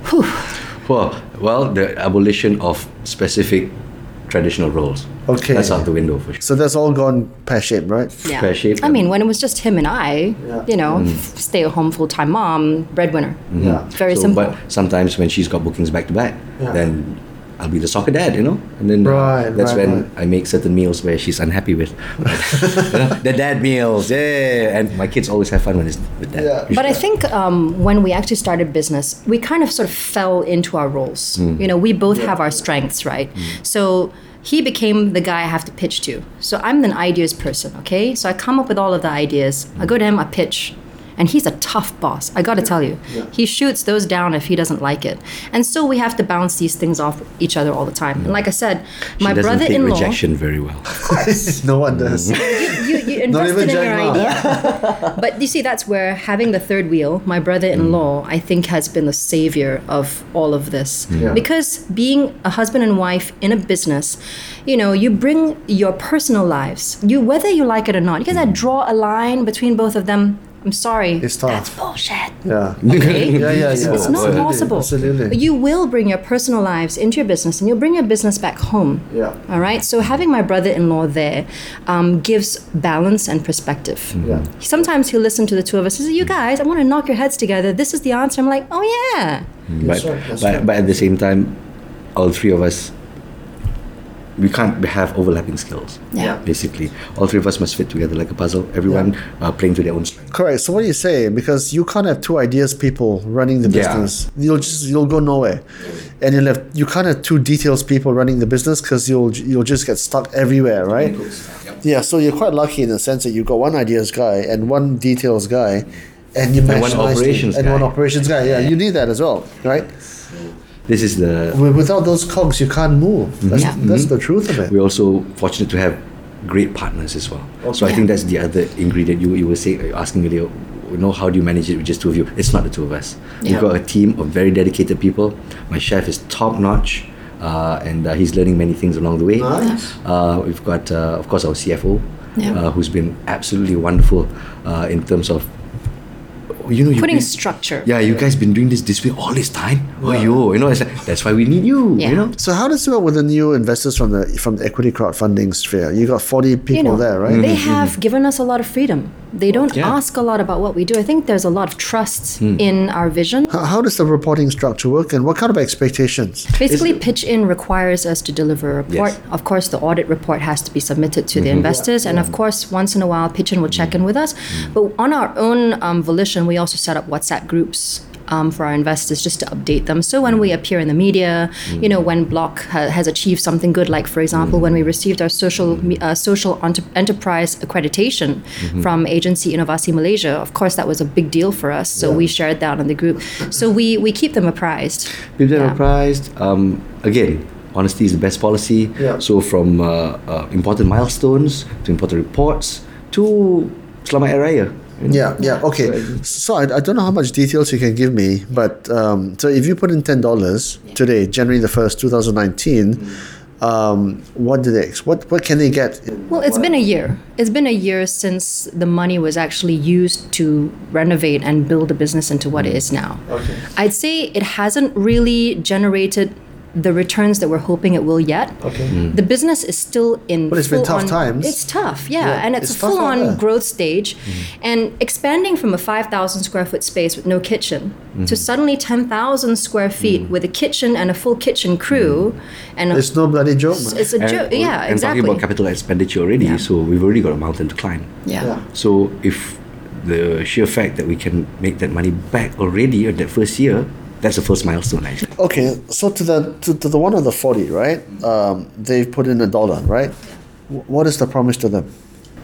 Speaker 2: Well, well, the abolition of specific traditional roles.
Speaker 1: Okay.
Speaker 2: That's out the window for sure.
Speaker 1: So that's all gone pear shaped, right?
Speaker 3: Yeah.
Speaker 2: Pear-shaped
Speaker 3: I mean, when it was just him and I,
Speaker 1: Yeah.
Speaker 3: you know, mm-hmm. stay at home full time mom, breadwinner. Mm-hmm.
Speaker 1: Yeah.
Speaker 3: Very
Speaker 2: So,
Speaker 3: simple.
Speaker 2: But sometimes when she's got bookings back to back, then I'll be the soccer dad, you know, and then uh,
Speaker 1: Right,
Speaker 2: that's
Speaker 1: right,
Speaker 2: when
Speaker 1: right.
Speaker 2: I make certain meals where she's unhappy with. You know, the dad meals, yeah, and my kids always have fun when it's with that.
Speaker 1: Yeah.
Speaker 3: But I think um, when we actually started business, we kind of sort of fell into our roles. You know, we both have our strengths, right? So he became the guy I have to pitch to. So I'm an ideas person, okay? So I come up with all of the ideas. I go to him, I pitch. And he's a tough boss, I gotta tell you. He shoots those down if he doesn't like it. And so we have to bounce these things off each other all the time. And like I said,
Speaker 2: she
Speaker 3: my
Speaker 2: doesn't
Speaker 3: brother
Speaker 2: take
Speaker 3: in law.
Speaker 2: rejection very well.
Speaker 1: no one does.
Speaker 3: you, you
Speaker 1: Not
Speaker 3: invested
Speaker 1: even
Speaker 3: in your
Speaker 1: Ma.
Speaker 3: idea. but you see, that's where having the third wheel, my brother-in-law, mm. I think has been the savior of all of this.
Speaker 1: Yeah.
Speaker 3: Because being a husband and wife in a business, you know, you bring your personal lives, you whether you like it or not. You guys that draw a line between both of them. I'm sorry.
Speaker 1: It's tough.
Speaker 3: That's bullshit.
Speaker 1: Yeah.
Speaker 3: Okay?
Speaker 1: Yeah, yeah,
Speaker 3: It's,
Speaker 1: yeah.
Speaker 3: it's not
Speaker 1: Absolutely,
Speaker 3: possible.
Speaker 1: absolutely.
Speaker 3: You will bring your personal lives into your business and you'll bring your business back home.
Speaker 1: Yeah.
Speaker 3: All right. So having my brother in law there um, gives balance and perspective.
Speaker 1: Yeah.
Speaker 3: Sometimes he'll listen to the two of us and say, You guys, I want to knock your heads together. This is the answer. I'm like, Oh, yeah.
Speaker 2: but,
Speaker 1: right, that's
Speaker 2: but, but at the same time, all three of us, we can't have overlapping skills.
Speaker 3: Yeah.
Speaker 2: Basically, all three of us must fit together like a puzzle. Everyone uh, playing to their own strength.
Speaker 1: Correct. So what do you say? Because you can't have two ideas people running the business.
Speaker 2: Yeah.
Speaker 1: business. You'll just you'll go nowhere, and you'll have you can't have two details people running the business because you'll you'll just get stuck everywhere, right? Yeah. So you're quite lucky in the sense that you've got one ideas guy and one details guy, and you match
Speaker 2: one
Speaker 1: nicely.
Speaker 2: operations
Speaker 1: and one operations guy. Yeah, you need that as well, right?
Speaker 2: This is the.
Speaker 1: Without those cogs, you can't move. That's,
Speaker 3: Yeah.
Speaker 1: that's the truth of it.
Speaker 2: We're also fortunate to have great partners as well. So I think that's the other ingredient. You you were say asking earlier. You know how do you manage it with just two of you? It's not the two of us. We've got a team of very dedicated people. My chef is top notch, uh, and uh, he's learning many things along the way.
Speaker 1: Nice.
Speaker 2: Uh, we've got, uh, of course, our CFO,
Speaker 3: Yeah.
Speaker 2: uh, who's been absolutely wonderful uh, in terms of. Oh, you know, you
Speaker 3: Putting
Speaker 2: been-
Speaker 3: structure.
Speaker 2: Yeah, you guys been doing this this way all this time. Oh, yo, you know, it's like, that's why we need you.
Speaker 3: Yeah.
Speaker 2: You know,
Speaker 1: So how does it work with the new investors from the from the equity crowdfunding sphere? You got forty people
Speaker 3: you know,
Speaker 1: there, right?
Speaker 3: they mm-hmm. have given us a lot of freedom. They don't
Speaker 2: Yeah.
Speaker 3: ask a lot about what we do. I think there's a lot of trust hmm. in our vision.
Speaker 1: How, how does the reporting structure work, and what kind of expectations?
Speaker 3: Basically, Pitchin requires us to deliver a report.
Speaker 2: Yes.
Speaker 3: Of course, the audit report has to be submitted to the mm-hmm. investors, and of course, once in a while, Pitchin will check in mm-hmm. with us. But on our own um, volition, we also set up WhatsApp groups. Um, for our investors, just to update them. So when we appear in the media, you know, when Block ha- has achieved something good, like for example, when we received our social uh, social enter- enterprise accreditation from agency Inovasi Malaysia, of course that was a big deal for us. So we shared that on the group. So we we keep them apprised.
Speaker 2: People
Speaker 3: Yeah.
Speaker 2: apprised. Um, again, honesty is the best policy.
Speaker 1: Yeah.
Speaker 2: So from uh, uh, important milestones to important reports to Selamat Hari Raya.
Speaker 1: Yeah, yeah, okay. So I, I don't know how much details you can give me, but um, so if you put in ten dollars today, January the first, two thousand nineteen, Um, what do they? What what can they get?
Speaker 3: Well, it's been a year. It's been a year since the money was actually used to renovate and build the business into what it is now.
Speaker 1: Okay.
Speaker 3: I'd say it hasn't really generated the returns that we're hoping it will yet.
Speaker 1: Okay. Hmm.
Speaker 3: The business is still in.
Speaker 1: But it's been tough
Speaker 3: full-on-
Speaker 1: times.
Speaker 3: It's tough, yeah,
Speaker 1: Yeah,
Speaker 3: and it's,
Speaker 1: it's
Speaker 3: a full-on
Speaker 1: there.
Speaker 3: growth stage, hmm. and expanding from a five thousand square foot space with no kitchen to hmm. suddenly ten thousand square feet with a kitchen and a full kitchen crew, and a,
Speaker 1: It's no bloody joke, man.
Speaker 3: it's a joke. Yeah,
Speaker 2: and
Speaker 3: exactly.
Speaker 2: talking about capital expenditure already,
Speaker 3: Yeah.
Speaker 2: so we've already got a mountain to climb.
Speaker 3: yeah.
Speaker 1: Yeah.
Speaker 2: So if the sheer fact that we can make that money back already in that first year, that's the first milestone actually.
Speaker 1: Okay, so to the to, to the one of the forty, right? Um, they've put in a dollar, right? Wh- What is the promise to them?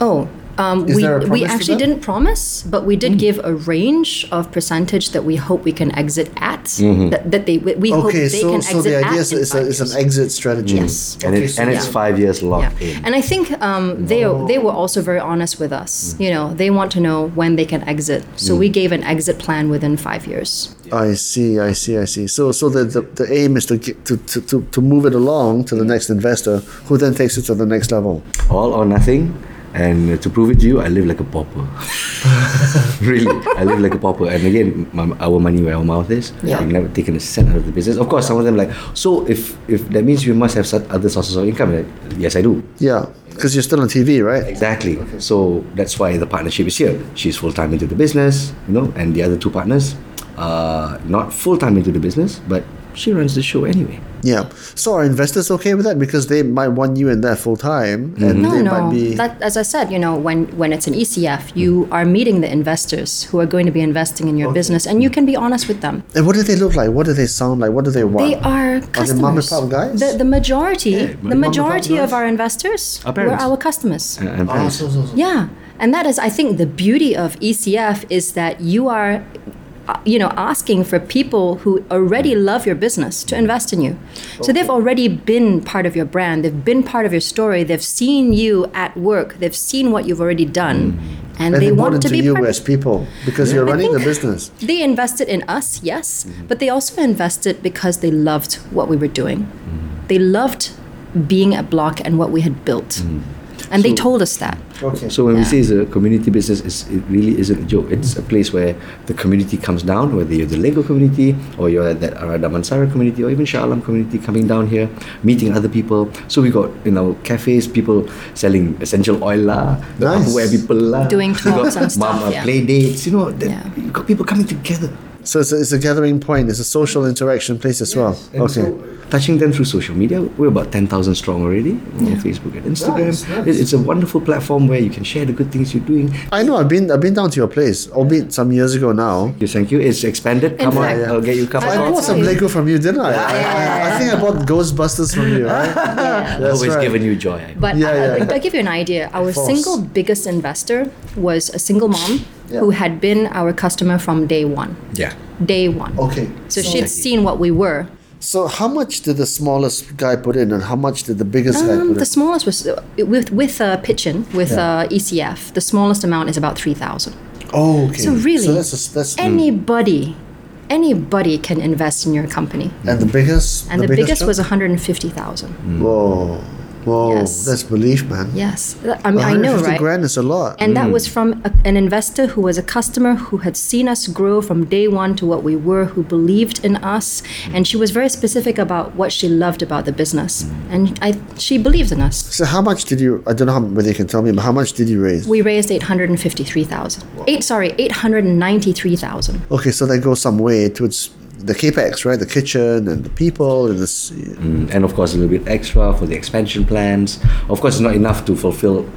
Speaker 3: Oh, um,
Speaker 1: Is
Speaker 3: we,
Speaker 1: there a
Speaker 3: we
Speaker 1: promise to
Speaker 3: actually
Speaker 1: that?
Speaker 3: Didn't promise, but we did give a range of percentage that we hope we can exit at. That, that they we, we hope they
Speaker 1: so
Speaker 3: can
Speaker 1: so
Speaker 3: exit
Speaker 1: the
Speaker 3: at
Speaker 1: idea is
Speaker 3: in
Speaker 1: it's, a,
Speaker 3: five
Speaker 1: it's an exit strategy.
Speaker 3: Yes.
Speaker 2: And,
Speaker 1: Okay,
Speaker 2: it,
Speaker 1: so
Speaker 2: and it's five years
Speaker 3: Yeah,
Speaker 2: locked in.
Speaker 3: and I think um, they they were also very honest with us. You know, they want to know when they can exit, so we gave an exit plan within five years.
Speaker 1: I see, I see, I see. So so the, the, the aim is to, get, to, to, to to move it along to the next investor, who then takes it to the next level.
Speaker 2: All or nothing. And uh, to prove it to you, I live like a pauper. really, I live like a pauper. And again, my, our money where our mouth is.
Speaker 3: Yeah.
Speaker 2: We've never taken a cent out of the business. Of course, some of them like, so if if that means we must have other sources of income. Like, yes, I do.
Speaker 1: Yeah, because you're still on TV, right?
Speaker 2: Exactly. So that's why the partnership is here. She's full time into the business, you know, and the other two partners are not full time into the business, but she runs the show anyway.
Speaker 1: Yeah. So are investors okay with that? Because they might want you in there full time, and mm-hmm.
Speaker 3: No,
Speaker 1: they
Speaker 3: no.
Speaker 1: might be.
Speaker 3: That, as I said, you know, when when it's an ECF, you mm-hmm. are meeting the investors who are going to be investing in your business, and you can be honest with them.
Speaker 1: and what do they look like? What do they sound like? What do they want?
Speaker 3: They are
Speaker 1: they
Speaker 3: customers.
Speaker 1: mom and pop guys?
Speaker 3: The, the majority,
Speaker 2: mom
Speaker 3: the majority of our investors
Speaker 2: Our
Speaker 3: were our customers.
Speaker 2: And, and
Speaker 1: Oh, so, so, so.
Speaker 3: Yeah, and that is, I think, the beauty of ECF is that you are, Uh, you know, asking for people who already love your business to invest in you. So they've already been part of your brand. They've been part of your story. They've seen you at work. They've seen what you've already done, mm. and,
Speaker 1: And
Speaker 3: they want to be
Speaker 1: you
Speaker 3: part.
Speaker 1: as people because you're running the business.
Speaker 3: They invested in us, yes, mm-hmm. but they also invested because they loved what we were doing. Mm. They loved being at Block and what we had built. Mm. And they told us that.
Speaker 1: Okay.
Speaker 2: So when we
Speaker 3: Yeah.
Speaker 2: say it's a community business, it's, it really isn't a joke. It's a place where the community comes down, whether you're the Lego community or you're at that Ara Damansara community or even Shah Alam community coming down here, meeting other people. So we got in our cafes people selling essential oil lah,
Speaker 1: Nice.
Speaker 2: Tupperware people lah.
Speaker 3: Doing
Speaker 2: We
Speaker 3: talks and stuff,
Speaker 2: mama
Speaker 3: yeah.
Speaker 2: play dates, you know.
Speaker 3: Yeah.
Speaker 2: You got people coming together.
Speaker 1: So it's a, it's a gathering point. It's a social interaction place as well.
Speaker 2: And
Speaker 1: Okay.
Speaker 2: so touching them through social media, we're about 10,000 strong already on Facebook and Instagram.
Speaker 1: Nice, nice.
Speaker 2: It's a wonderful platform where you can share the good things you're doing.
Speaker 1: I know. I've been I've been down to your place, albeit some years ago now.
Speaker 2: Yes, thank you. It's expanded. Come on,
Speaker 3: fact-
Speaker 2: I'll get you a cup
Speaker 3: I
Speaker 2: of
Speaker 1: bought some. Lego from you, didn't I? I, I, I think I bought Ghostbusters from you, right? That's
Speaker 2: Always
Speaker 1: right.
Speaker 2: given you joy.
Speaker 3: But
Speaker 1: Yeah,
Speaker 3: I,
Speaker 1: yeah.
Speaker 3: I'll give you an idea. Our single biggest investor was a single mom
Speaker 1: Yeah.
Speaker 3: who had been our customer from day one.
Speaker 2: Yeah.
Speaker 3: Day one.
Speaker 1: Okay.
Speaker 3: So she'd seen what we were.
Speaker 1: So how much did the smallest guy put in, and how much did the biggest guy
Speaker 3: Um,
Speaker 1: put
Speaker 3: the
Speaker 1: in?
Speaker 3: smallest was uh, with with uh, Pitchin with uh, ECF. The smallest amount is about three thousand.
Speaker 1: Oh, okay.
Speaker 3: So really,
Speaker 1: so that's a, that's
Speaker 3: Anybody, anybody can invest in your company.
Speaker 1: and the biggest
Speaker 3: And the, biggest,
Speaker 1: chunk?
Speaker 3: was one hundred and fifty thousand.
Speaker 1: whoa, whoa,
Speaker 3: Yes.
Speaker 1: that's belief, man.
Speaker 3: Yes, I mean I know,
Speaker 1: 150
Speaker 3: right?
Speaker 1: grand is a lot.
Speaker 3: And that hmm. was from a, an investor who was a customer who had seen us grow from day one to what we were, who believed in us, and she was very specific about what she loved about the business, and I she believed in us.
Speaker 1: so how much did you? I don't know how, whether you can tell me, but how much did you raise?
Speaker 3: We raised eight hundred and fifty-three thousand. Eight, sorry, eight hundred and ninety-three thousand.
Speaker 1: Okay, so that goes some way towards the capex, right? The kitchen and the people and this.
Speaker 2: Mm, and of course, a little bit extra for the expansion plans. Of course, it's not enough to fulfill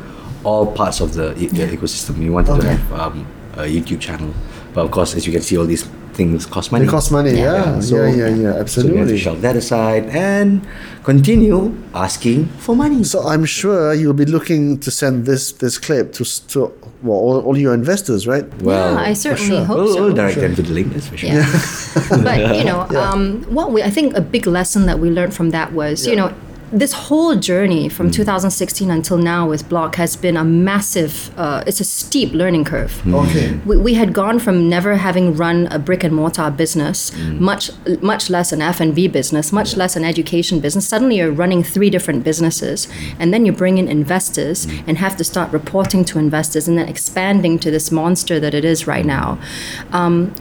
Speaker 2: all parts of the, e- the ecosystem. We wanted to have um, a YouTube channel. But of course, as you can see, all these things cost money.
Speaker 1: It costs money, yeah, yeah,
Speaker 2: so-
Speaker 1: yeah, yeah,
Speaker 2: So we have to
Speaker 1: absolutely.
Speaker 2: shelve that aside and continue asking for money.
Speaker 1: So I'm sure you'll be looking to send this this clip to to well all, all your investors, right?
Speaker 2: well,
Speaker 3: yeah, I certainly
Speaker 1: sure.
Speaker 3: hope
Speaker 2: we'll,
Speaker 3: so.
Speaker 2: we'll direct them to the link, that's for sure.
Speaker 3: Yeah. but you know, um, what we I think a big lesson that we learned from that was, you know, this whole journey from mm. 2016 until now with Block has been a massive, uh, it's a steep learning curve. Mm.
Speaker 1: Okay.
Speaker 3: We, we had gone from never having run a brick and mortar business, mm. much much less an F and B business, much less an education business. Suddenly, you're running three different businesses, and then you bring in investors and have to start reporting to investors, and then expanding to this monster that it is right now. Um,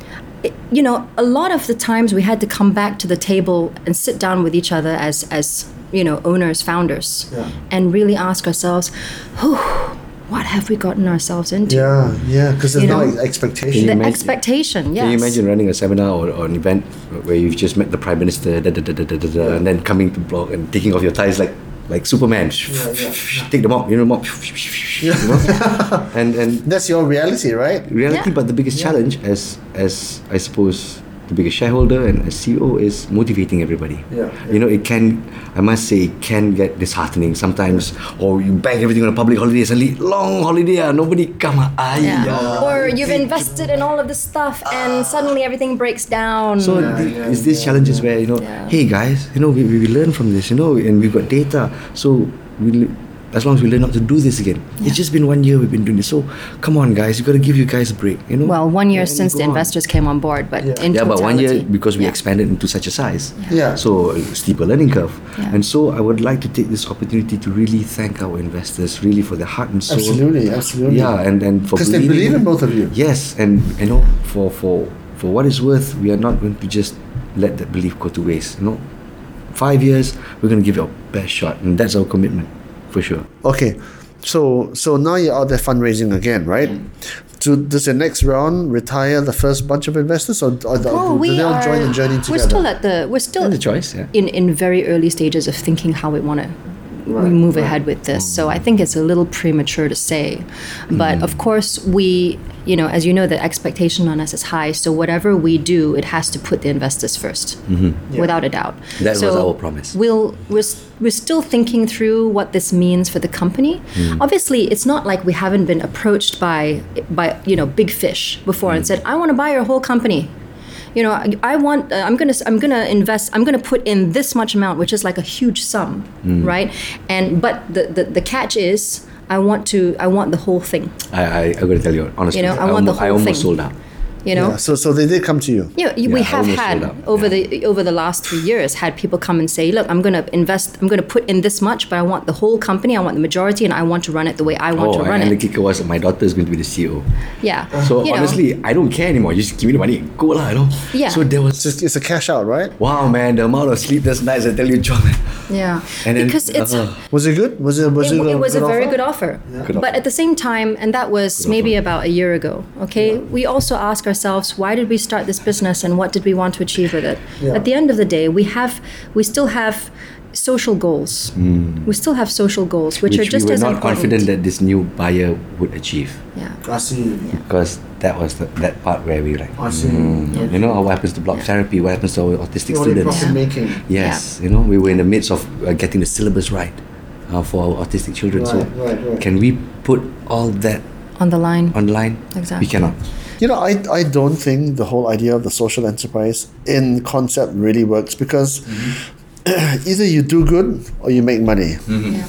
Speaker 3: it- you know, a lot of the times we had to come back to the table and sit down with each other as as you know owners, founders,
Speaker 1: Yeah.
Speaker 3: and really ask ourselves, "Whew, what have we gotten ourselves into?"
Speaker 1: Yeah, yeah, because there's
Speaker 3: You
Speaker 1: no
Speaker 3: know,
Speaker 1: expectation.
Speaker 3: The
Speaker 2: imagine-
Speaker 3: expectation, yes.
Speaker 2: Can you imagine running a seminar or, or an event where you've just met the prime minister, da, da, da, da, da, da, da, and then coming to block and taking off your ties like like Superman, yeah, yeah. take them off, you know, mop, you know? and and
Speaker 1: That's your reality, right?
Speaker 2: reality.
Speaker 3: Yeah.
Speaker 2: But the biggest challenge, as as I suppose, the biggest shareholder and as CEO is motivating everybody.
Speaker 1: Yeah,
Speaker 2: You know, it can. I must say, it can get disheartening sometimes. Or you bank everything on a public holiday, suddenly long holiday, ah, nobody come. ah, ay,
Speaker 3: Yeah.
Speaker 2: ah.
Speaker 3: Or you've invested in all of this stuff and suddenly everything breaks down.
Speaker 2: So th- it's these challenges where you know,
Speaker 3: Yeah.
Speaker 2: hey guys, you know, we, we learn from this, you know, and we've got data. So we, l- as long as we learn not to do this again, it's just been one year we've been doing this. So come on, guys, you got to give you guys a break, you know.
Speaker 3: well, one year
Speaker 2: And
Speaker 3: since the
Speaker 2: go on.
Speaker 3: investors came on board, but
Speaker 1: Yeah.
Speaker 3: in
Speaker 2: Yeah, but one year because we
Speaker 3: yeah.
Speaker 2: expanded into such a size.
Speaker 1: Yeah.
Speaker 2: So uh, steeper learning curve.
Speaker 3: Yeah.
Speaker 2: And so I would like to take this opportunity to really thank our investors, really for their heart and soul.
Speaker 1: Absolutely, absolutely.
Speaker 2: Yeah, and and for
Speaker 1: Because they believe in both of you.
Speaker 2: Yes, and you know, for for for what it's worth, we are not going to just let that belief go to waste. You know, five years, we're going to give it our best shot, and that's our commitment, for sure.
Speaker 1: Okay, so so now you're out there fundraising again, right? Mm. Do, does the next round retire the first bunch of investors, or, or the-
Speaker 3: Oh,
Speaker 1: do
Speaker 3: we
Speaker 1: they all
Speaker 3: are.
Speaker 1: join the journey together?
Speaker 3: We're still at the. We're still
Speaker 2: And the choice, yeah.
Speaker 3: in in very early stages of thinking how we want to we move ahead with this. So I mm-hmm. think it's a little premature to say, but mm-hmm. of course we, you know, as you know, the expectation on us is high. So whatever we do, it has to put the investors 1st mm-hmm. without a doubt.
Speaker 2: That was our promise.
Speaker 3: We'll we're, we're still thinking through what this means for the company. Mm. Obviously, it's not like we haven't been approached by by you know big fish before and mm. said, "I want to buy your whole company." You know, I, I want. Uh, I'm gonna. I'm gonna invest. I'm gonna put in this much amount, which is like a huge sum, right? And but the, the the catch is, I want to. I want the whole thing.
Speaker 2: I, I going to tell you honestly.
Speaker 3: You know, I want the
Speaker 2: almo- I
Speaker 3: whole
Speaker 2: almost
Speaker 3: thing.
Speaker 2: sold out.
Speaker 3: You know.
Speaker 1: Yeah, so so they did come to you.
Speaker 3: Yeah, y- we have had over
Speaker 2: Yeah.
Speaker 3: the over the last three years had people come and say, "Look, I'm going to invest. I'm going to put in this much, but I want the whole company. I want the majority, and I want to run it the way I want
Speaker 2: Oh,
Speaker 3: to run
Speaker 2: and the
Speaker 3: it."
Speaker 2: kicker was my daughter is going to be the CEO.
Speaker 3: Yeah.
Speaker 2: So
Speaker 3: You know,
Speaker 2: honestly, I don't care anymore. You just give me the money, go lah, you know.
Speaker 3: Yeah.
Speaker 2: So there was
Speaker 1: It's, just, it's a cash out, right?
Speaker 2: wow, man, the amount of sleepless nights I tell you, John.
Speaker 3: yeah,
Speaker 2: And then,
Speaker 3: because it's.
Speaker 2: uh,
Speaker 1: Was it good? Was it was
Speaker 3: it,
Speaker 1: it, a,
Speaker 3: it was a
Speaker 1: good
Speaker 3: very
Speaker 1: offer?
Speaker 3: good offer.
Speaker 2: Good
Speaker 3: But
Speaker 2: offer.
Speaker 3: at the same time, and that was maybe about a year ago, okay, we also ask ourselves, why did we start this business and what did we want to achieve with it?
Speaker 1: Yeah.
Speaker 3: At the end of the day, we have, we still have social goals. We still have social goals, which,
Speaker 2: which
Speaker 3: are just
Speaker 2: we were
Speaker 3: as
Speaker 2: not
Speaker 3: important.
Speaker 2: confident that this new buyer would achieve.
Speaker 3: Yeah.
Speaker 1: I see.
Speaker 2: Because that was the, that part where we like,
Speaker 1: I see.
Speaker 2: mm, you know, what happens to block therapy, what happens to our autistic
Speaker 1: Only
Speaker 2: students.
Speaker 1: profit making.
Speaker 2: Yes, you know, we were in the midst of uh, getting the syllabus right uh, for our autistic children. so,
Speaker 1: Right, right, right.
Speaker 2: can we put all that
Speaker 3: On the line.
Speaker 2: online?
Speaker 3: Exactly.
Speaker 2: We cannot.
Speaker 1: You know, I, I don't think the whole idea of the social enterprise in concept really works because mm-hmm. either you do good or you make money. Mm-hmm.
Speaker 3: Yeah.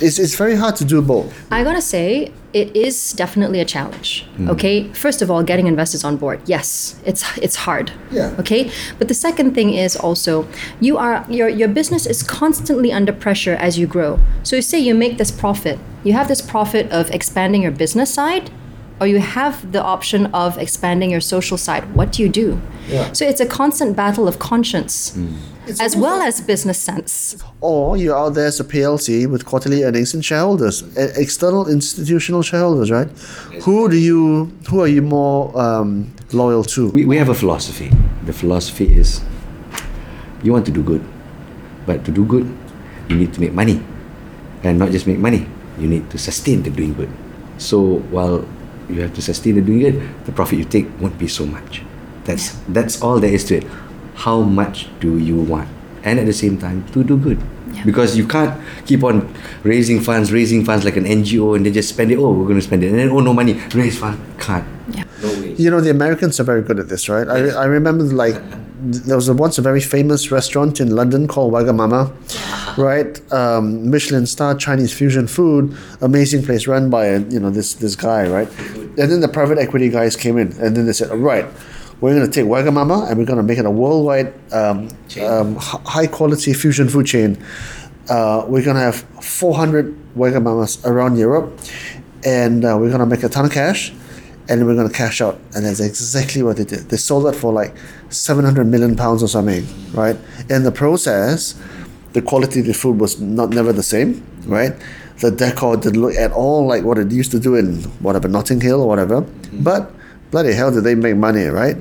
Speaker 1: It's, it's very hard to do both.
Speaker 3: I gotta say, it is definitely a challenge. Mm-hmm. Okay, first of all, getting investors on board. Yes, it's it's hard.
Speaker 1: Yeah.
Speaker 3: Okay, but the second thing is also you are your your business is constantly under pressure as you grow. So you say you make this profit, you have this profit of expanding your business side, or you have the option of expanding your social side. What do you do?
Speaker 1: Yeah.
Speaker 3: So it's a constant battle of conscience, as well as business sense.
Speaker 1: Or you're out there as a PLC with quarterly earnings and shareholders, external institutional shareholders, right? Who do you, who are you more um, loyal to?
Speaker 2: We, we have a philosophy. The philosophy is you want to do good, but to do good, you need to make money. And not just make money, you need to sustain the doing good. So while you have to sustain the doing it, the profit you take won't be so much. That's that's all there is to it. How much do you want? And at the same time, to do good.
Speaker 3: Yeah.
Speaker 2: Because you can't keep on raising funds, raising funds like an NGO and then just spend it. Oh, we're going to spend it. And then, oh, no money, raise fund. Can't.
Speaker 3: Yeah.
Speaker 2: No way.
Speaker 1: You know, the Americans are very good at this, right? I, I remember like there was once a very famous restaurant in London called Wagamama. Right? Um, Michelin star Chinese fusion food, amazing place run by you know this this guy, right? And then the private equity guys came in, and then they said, all right, we're going to take Wagamama and we're going to make it a worldwide um, um, high quality fusion food chain. Uh, we're going to have 400 Wagamamas around Europe, and uh, we're going to make a ton of cash, and we're going to cash out. And that's exactly what they did. They sold that for like 700 million pounds or something, right? In the process, the quality of the food was not never the same, right? The decor didn't look at all like what it used to do in whatever Notting Hill or whatever. But bloody hell, did they make money, right?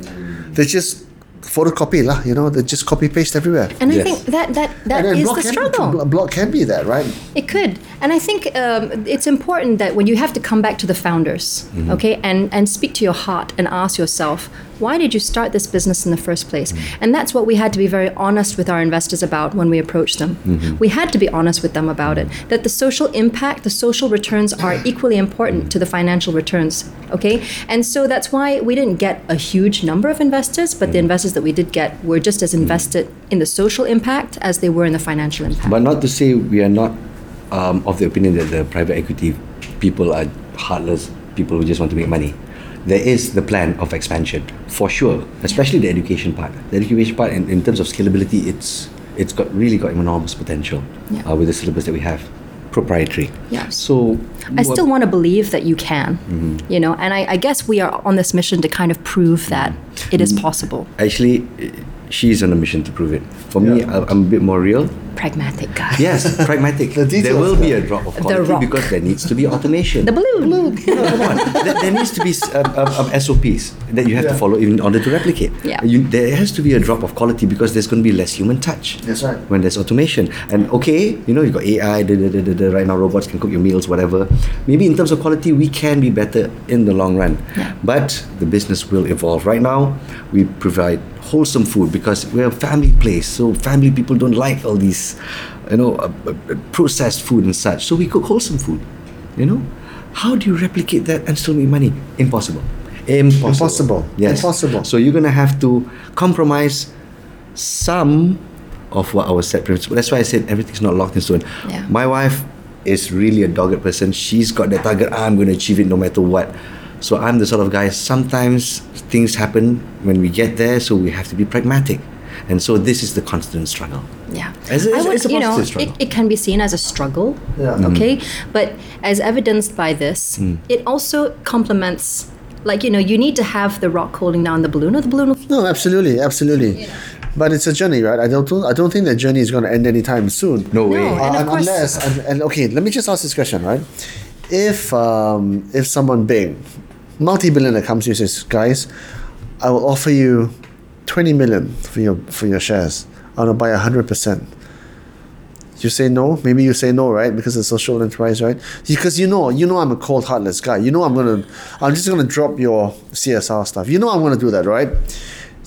Speaker 1: They just photocopy lah, you know, they just copy paste everywhere.
Speaker 3: And I think that that that
Speaker 1: and
Speaker 3: is the
Speaker 1: can,
Speaker 3: struggle.
Speaker 1: Blo- block can be that, right?
Speaker 3: It could, and I think um, it's important that when you have to come back to the founders, okay, and and speak to your heart and ask yourself, why did you start this business in the first place? Mm-hmm. And that's what we had to be very honest with our investors about when we approached them. Mm-hmm. We had to be honest with them about it. Mm-hmm. That the social impact, the social returns are equally important to the financial returns, okay. And so that's why we didn't get a huge number of investors, but the investors that we did get were just as invested in the social impact as they were in the financial impact.
Speaker 2: But not to say we are not um, of the opinion that the private equity people are heartless people who just want to make money. There is the plan of expansion for sure, especially the education part. The education part, in, in terms of scalability, it's it's got really got enormous potential
Speaker 3: Yeah.
Speaker 2: uh, with the syllabus that we have, proprietary.
Speaker 3: Yes.
Speaker 2: So
Speaker 3: I still want to believe that you can,
Speaker 2: Mm-hmm.
Speaker 3: you know, and I, I guess we are on this mission to kind of prove that it is possible.
Speaker 2: actually, she's on a mission to prove it. For me, I- I'm a bit more real.
Speaker 3: Pragmatic guy.
Speaker 2: Yes, pragmatic.
Speaker 1: The
Speaker 2: there will be a drop of quality
Speaker 3: rock.
Speaker 2: because there needs to be automation.
Speaker 3: The balloon.
Speaker 2: No, come on. there, there needs to be um, um, um, SOPs that you have to follow in order to replicate.
Speaker 3: Yeah.
Speaker 2: You, there has to be a drop of quality because there's going to be less human touch.
Speaker 1: That's right.
Speaker 2: When there's automation. And okay, you know, you got AI, da, da, da, da, da, right now robots can cook your meals, whatever. Maybe in terms of quality, we can be better in the long run.
Speaker 3: Yeah.
Speaker 2: But the business will evolve. Right now, we provide wholesome food because we're a family place. So family people don't like all these, you know, uh, uh, uh, processed food and such. So we cook wholesome food. You know, how do you replicate that and still make money? Impossible. Impossible.
Speaker 1: Impossible.
Speaker 2: Yes.
Speaker 1: Impossible.
Speaker 2: So you're gonna have to compromise some of what our set principle. That's why I said everything's not locked in stone.
Speaker 3: Yeah.
Speaker 2: My wife is really a dogged person. She's got that target. I'm going to achieve it no matter what. So I'm the sort of guy. Sometimes things happen when we get there, so we have to be pragmatic. And so this is the constant struggle.
Speaker 3: Yeah.
Speaker 2: It's a-
Speaker 3: I
Speaker 2: it's a
Speaker 3: you know,
Speaker 2: struggle.
Speaker 3: it, it can be seen as a struggle.
Speaker 1: Yeah.
Speaker 3: Okay. But as evidenced by this,
Speaker 2: Mm.
Speaker 3: it also complements, like, you know, you need to have the rock holding down the balloon or the balloon will
Speaker 1: No, absolutely, absolutely. But it's a journey, right? I don't, I don't think that journey is going to end anytime soon.
Speaker 2: No way.
Speaker 3: No. And
Speaker 1: Uh,
Speaker 3: of course-
Speaker 1: unless, and, and okay, let me just ask this question, right? If um, if someone big, multi-billionaire comes to you and says, guys, I will offer you twenty million for your for your shares. I want to buy hundred percent. You say no. Maybe you say no, right? Because it's a social enterprise, right? Because you know, you know, I'm a cold, heartless guy. You know, I'm gonna, I'm just gonna drop your CSR stuff. You know, I'm gonna do that, right?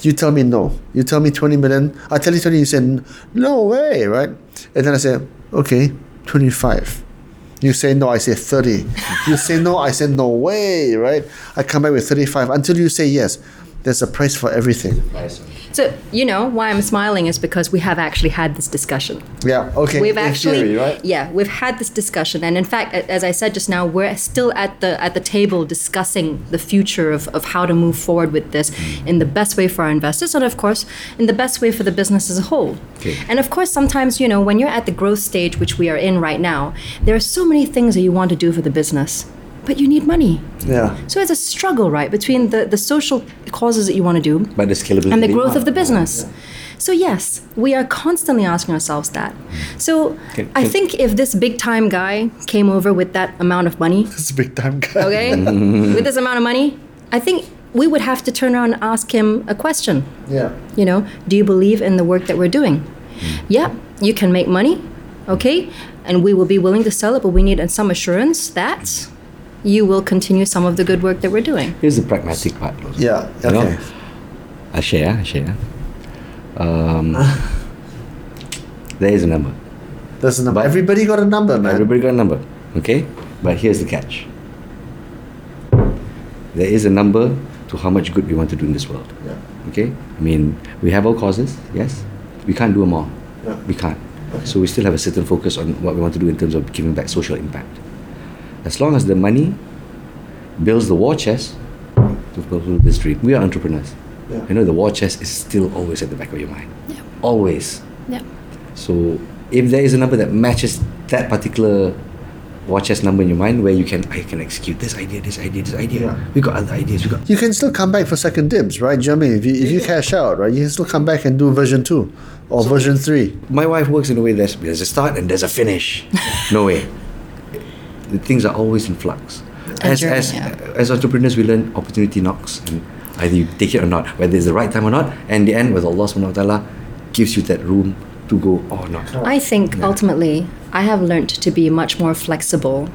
Speaker 1: You tell me no. You tell me twenty million. I tell you twenty. You say no way, right? And then I say, okay, twenty-five. You say no, I say 30. You say no, I say no way, right? I come back with 35 until you say yes. There's a price for everything.
Speaker 3: So, you know, why I'm smiling is because we have actually had this discussion.
Speaker 1: Yeah, okay.
Speaker 3: We've
Speaker 1: in
Speaker 3: actually,
Speaker 1: theory, right?
Speaker 3: yeah, we've had this discussion, and in fact, as I said just now, we're still at the at the table discussing the future of, of how to move forward with this mm. in the best way for our investors, and of course, in the best way for the business as a whole.
Speaker 2: Okay.
Speaker 3: And of course, sometimes you know when you're at the growth stage, which we are in right now, there are so many things that you want to do for the business, but you need money.
Speaker 1: Yeah.
Speaker 3: So it's a struggle, right, between the, the social causes that you want to do
Speaker 2: But the scalability.
Speaker 3: and the growth of the business. So yes, we are constantly asking ourselves that. Mm. So
Speaker 2: Can-
Speaker 3: I think if this big time guy came over with that amount of money,
Speaker 1: It's a big time guy.
Speaker 3: okay, with this amount of money, I think we would have to turn around and ask him a question.
Speaker 1: Yeah.
Speaker 3: You know, do you believe in the work that we're doing? Mm. Yeah, you can make money, okay, and we will be willing to sell it, but we need some assurance that you will continue some of the good work that we're doing.
Speaker 2: Here's the pragmatic part.
Speaker 1: Yeah.
Speaker 2: You know?
Speaker 1: Okay.
Speaker 2: I share, I share. Um, there is a number.
Speaker 1: There's a number.
Speaker 2: But-
Speaker 1: Everybody got a number, man.
Speaker 2: Everybody got a number, okay? But here's the catch. There is a number to how much good we want to do in this world.
Speaker 1: Yeah.
Speaker 2: Okay? I mean, we have our causes, yes. We can't do them all.
Speaker 1: Yeah.
Speaker 2: We can't. So we still have a certain focus on what we want to do in terms of giving back social impact. As long as the money builds the war chest to fulfill this dream, we are entrepreneurs.
Speaker 1: Yeah.
Speaker 2: You know, the war chest is still always at the back of your mind. Always.
Speaker 3: Yeah.
Speaker 2: So if there is a number that matches that particular war chest number in your mind where you can I can execute this idea, this idea, this idea.
Speaker 1: Yeah.
Speaker 2: We got other ideas. We got
Speaker 1: You can still come back for second dibs, right? Do you know what I mean? If you, if you cash out, right, you can still come back and do version two or version three.
Speaker 2: my wife works in a way there's there's a start and there's a finish. no way. The things are always in flux. As
Speaker 3: journey,
Speaker 2: as
Speaker 3: yeah.
Speaker 2: as entrepreneurs, we learn opportunity knocks, and either you take it or not, whether it's the right time or not. And the end, whether Allah Subhanahu wa Taala gives you that room to go or not.
Speaker 3: I think ultimately I have learned to be much more flexible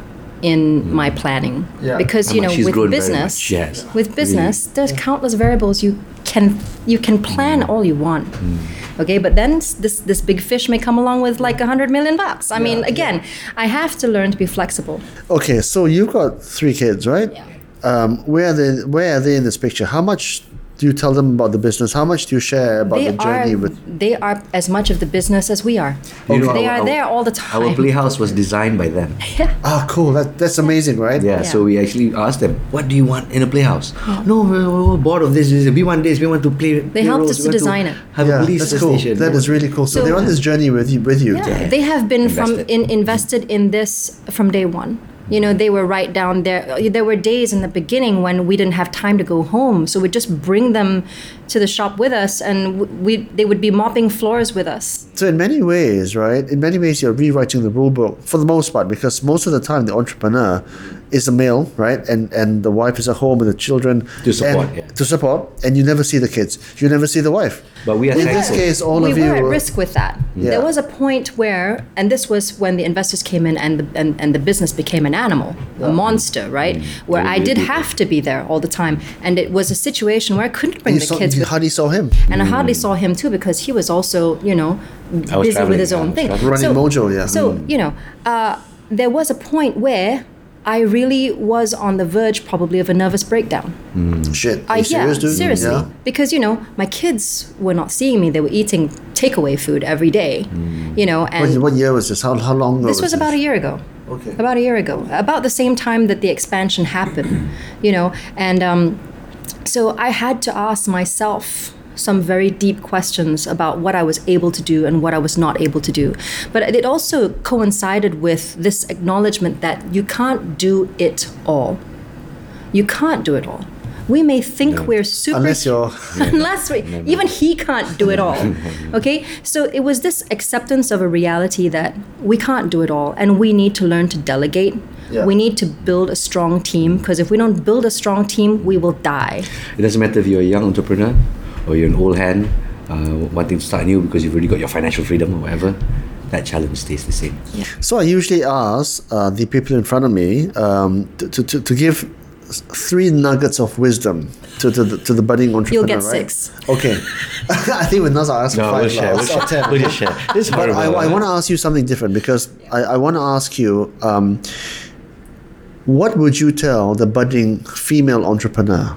Speaker 3: in hmm. my planning
Speaker 1: Yeah.
Speaker 3: because you know
Speaker 2: she's
Speaker 3: with business
Speaker 2: much, yes.
Speaker 3: with business there's countless variables you can you can hmm. plan all you want hmm. okay but then this this big fish may come along with like a hundred million bucks I mean again I have to learn to be flexible
Speaker 1: Okay, so you've got three kids, right?
Speaker 3: Yeah.
Speaker 1: Um, where are they? Where are they in this picture? How much do you tell them about the business? How much do you share about
Speaker 3: they
Speaker 1: the journey
Speaker 3: are
Speaker 1: with?
Speaker 3: they are as much of the business as we are
Speaker 2: You know,
Speaker 3: they
Speaker 2: our-
Speaker 3: are
Speaker 2: our-
Speaker 3: there all the time
Speaker 2: Our playhouse was designed by them. yeah.
Speaker 1: Ah, cool. That that's amazing, right?
Speaker 2: Yeah,
Speaker 3: Yeah.
Speaker 2: so we actually asked them, "What do you want in a playhouse?" No, we're, we're bored of this. We want this. We want to play.
Speaker 3: They
Speaker 2: play
Speaker 3: helped
Speaker 2: roles,
Speaker 3: us to
Speaker 2: want
Speaker 3: design it.
Speaker 2: Have a
Speaker 1: Yeah,
Speaker 2: police
Speaker 1: that's cool.
Speaker 2: station.
Speaker 1: That is really cool. So,
Speaker 3: So-
Speaker 1: they're on this journey with you. With you.
Speaker 3: Yeah, they have been from in, invested in this from day one. You know, they were right down there. There were days in the beginning when we didn't have time to go home, so we'd just bring them to the shop with us, and we they would be mopping floors with us.
Speaker 1: So in many ways, right? In many ways, you're rewriting the rule book for the most part because most of the time the entrepreneur is a male, right? And and the wife is at home with the children
Speaker 2: To support,
Speaker 1: and-
Speaker 2: yeah.
Speaker 1: To support, and you never see the kids. You never see the wife.
Speaker 2: But we are
Speaker 1: in this case, all
Speaker 3: we
Speaker 1: of you
Speaker 3: were at risk with that.
Speaker 1: Yeah.
Speaker 3: There was a point where, and this was when the investors came in, and the and, and the business became an animal, a monster, right? Mm. Where I did have to be there all the time, and it was a situation where I couldn't bring
Speaker 1: You
Speaker 3: the
Speaker 1: saw,
Speaker 3: kids
Speaker 1: you
Speaker 3: with
Speaker 1: hardly saw him.
Speaker 3: and I hardly mm. saw him too because he was also, you know, busy with his own thing.
Speaker 2: traveling.
Speaker 1: Running mojo, yeah.
Speaker 3: So mm. you know, uh, there was a point where I really was on the verge, probably, of a nervous breakdown.
Speaker 1: Shit. Are
Speaker 3: I,
Speaker 1: you serious,
Speaker 3: yeah,
Speaker 1: dude?
Speaker 3: seriously,
Speaker 1: Yeah.
Speaker 3: because you know, my kids were not seeing me; they were eating takeaway food every day. You know, and
Speaker 1: What, what year was this? How, how long ago
Speaker 3: this was about a year ago.
Speaker 1: Okay.
Speaker 3: About a year ago, about the same time that the expansion happened, you know, and um, so I had to ask myself some very deep questions about what I was able to do and what I was not able to do. But it also coincided with this acknowledgement that you can't do it all. You can't do it all. We may think we're super
Speaker 1: Unless you're-
Speaker 3: unless we, even he can't do it all. Okay? So it was this acceptance of a reality that we can't do it all and we need to learn to delegate.
Speaker 1: Yeah.
Speaker 3: We need to build a strong team because if we don't build a strong team, we will die.
Speaker 2: It doesn't matter if you're a young entrepreneur or you're an old hand uh, wanting to start new because you've already got your financial freedom or whatever. That challenge stays the same. Yeah.
Speaker 1: So I usually ask uh, the people in front of me um, to, to, to, to give three nuggets of wisdom to, to, the, to the budding entrepreneur.
Speaker 3: You'll get
Speaker 1: right?
Speaker 3: six.
Speaker 1: Okay. I think with Naz, I'll ask for
Speaker 2: No,
Speaker 1: five.
Speaker 2: we'll share. We'll
Speaker 1: I'll
Speaker 2: share.
Speaker 1: ten.
Speaker 2: We'll just share. This
Speaker 1: But I. I want to ask you something different because I, I want to ask you um, what would you tell the budding female entrepreneur?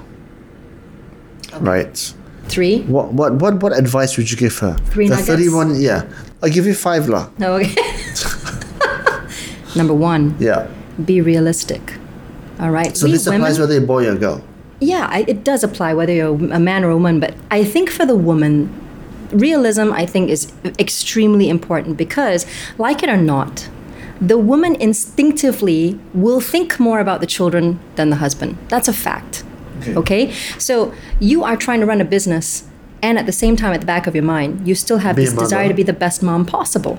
Speaker 1: Right.
Speaker 3: Three?
Speaker 1: What, what what what advice would you give her?
Speaker 3: Three
Speaker 1: the
Speaker 3: nuggets?
Speaker 1: thirty-one. Yeah, I give you five lah.
Speaker 3: No, okay. Number one,
Speaker 1: Yeah.
Speaker 3: be realistic. All right.
Speaker 1: So
Speaker 3: We
Speaker 1: this applies
Speaker 3: women-
Speaker 1: whether you're a boy or girl.
Speaker 3: Yeah, I, it does apply whether you're a man or a woman, but I think for the woman, realism, I think, is extremely important because, like it or not, the woman instinctively will think more about the children than the husband. That's a fact. Okay. So you are trying to run a business, and at the same time, at the back of your mind, you still have
Speaker 1: Be
Speaker 3: this desire to be the best mom possible.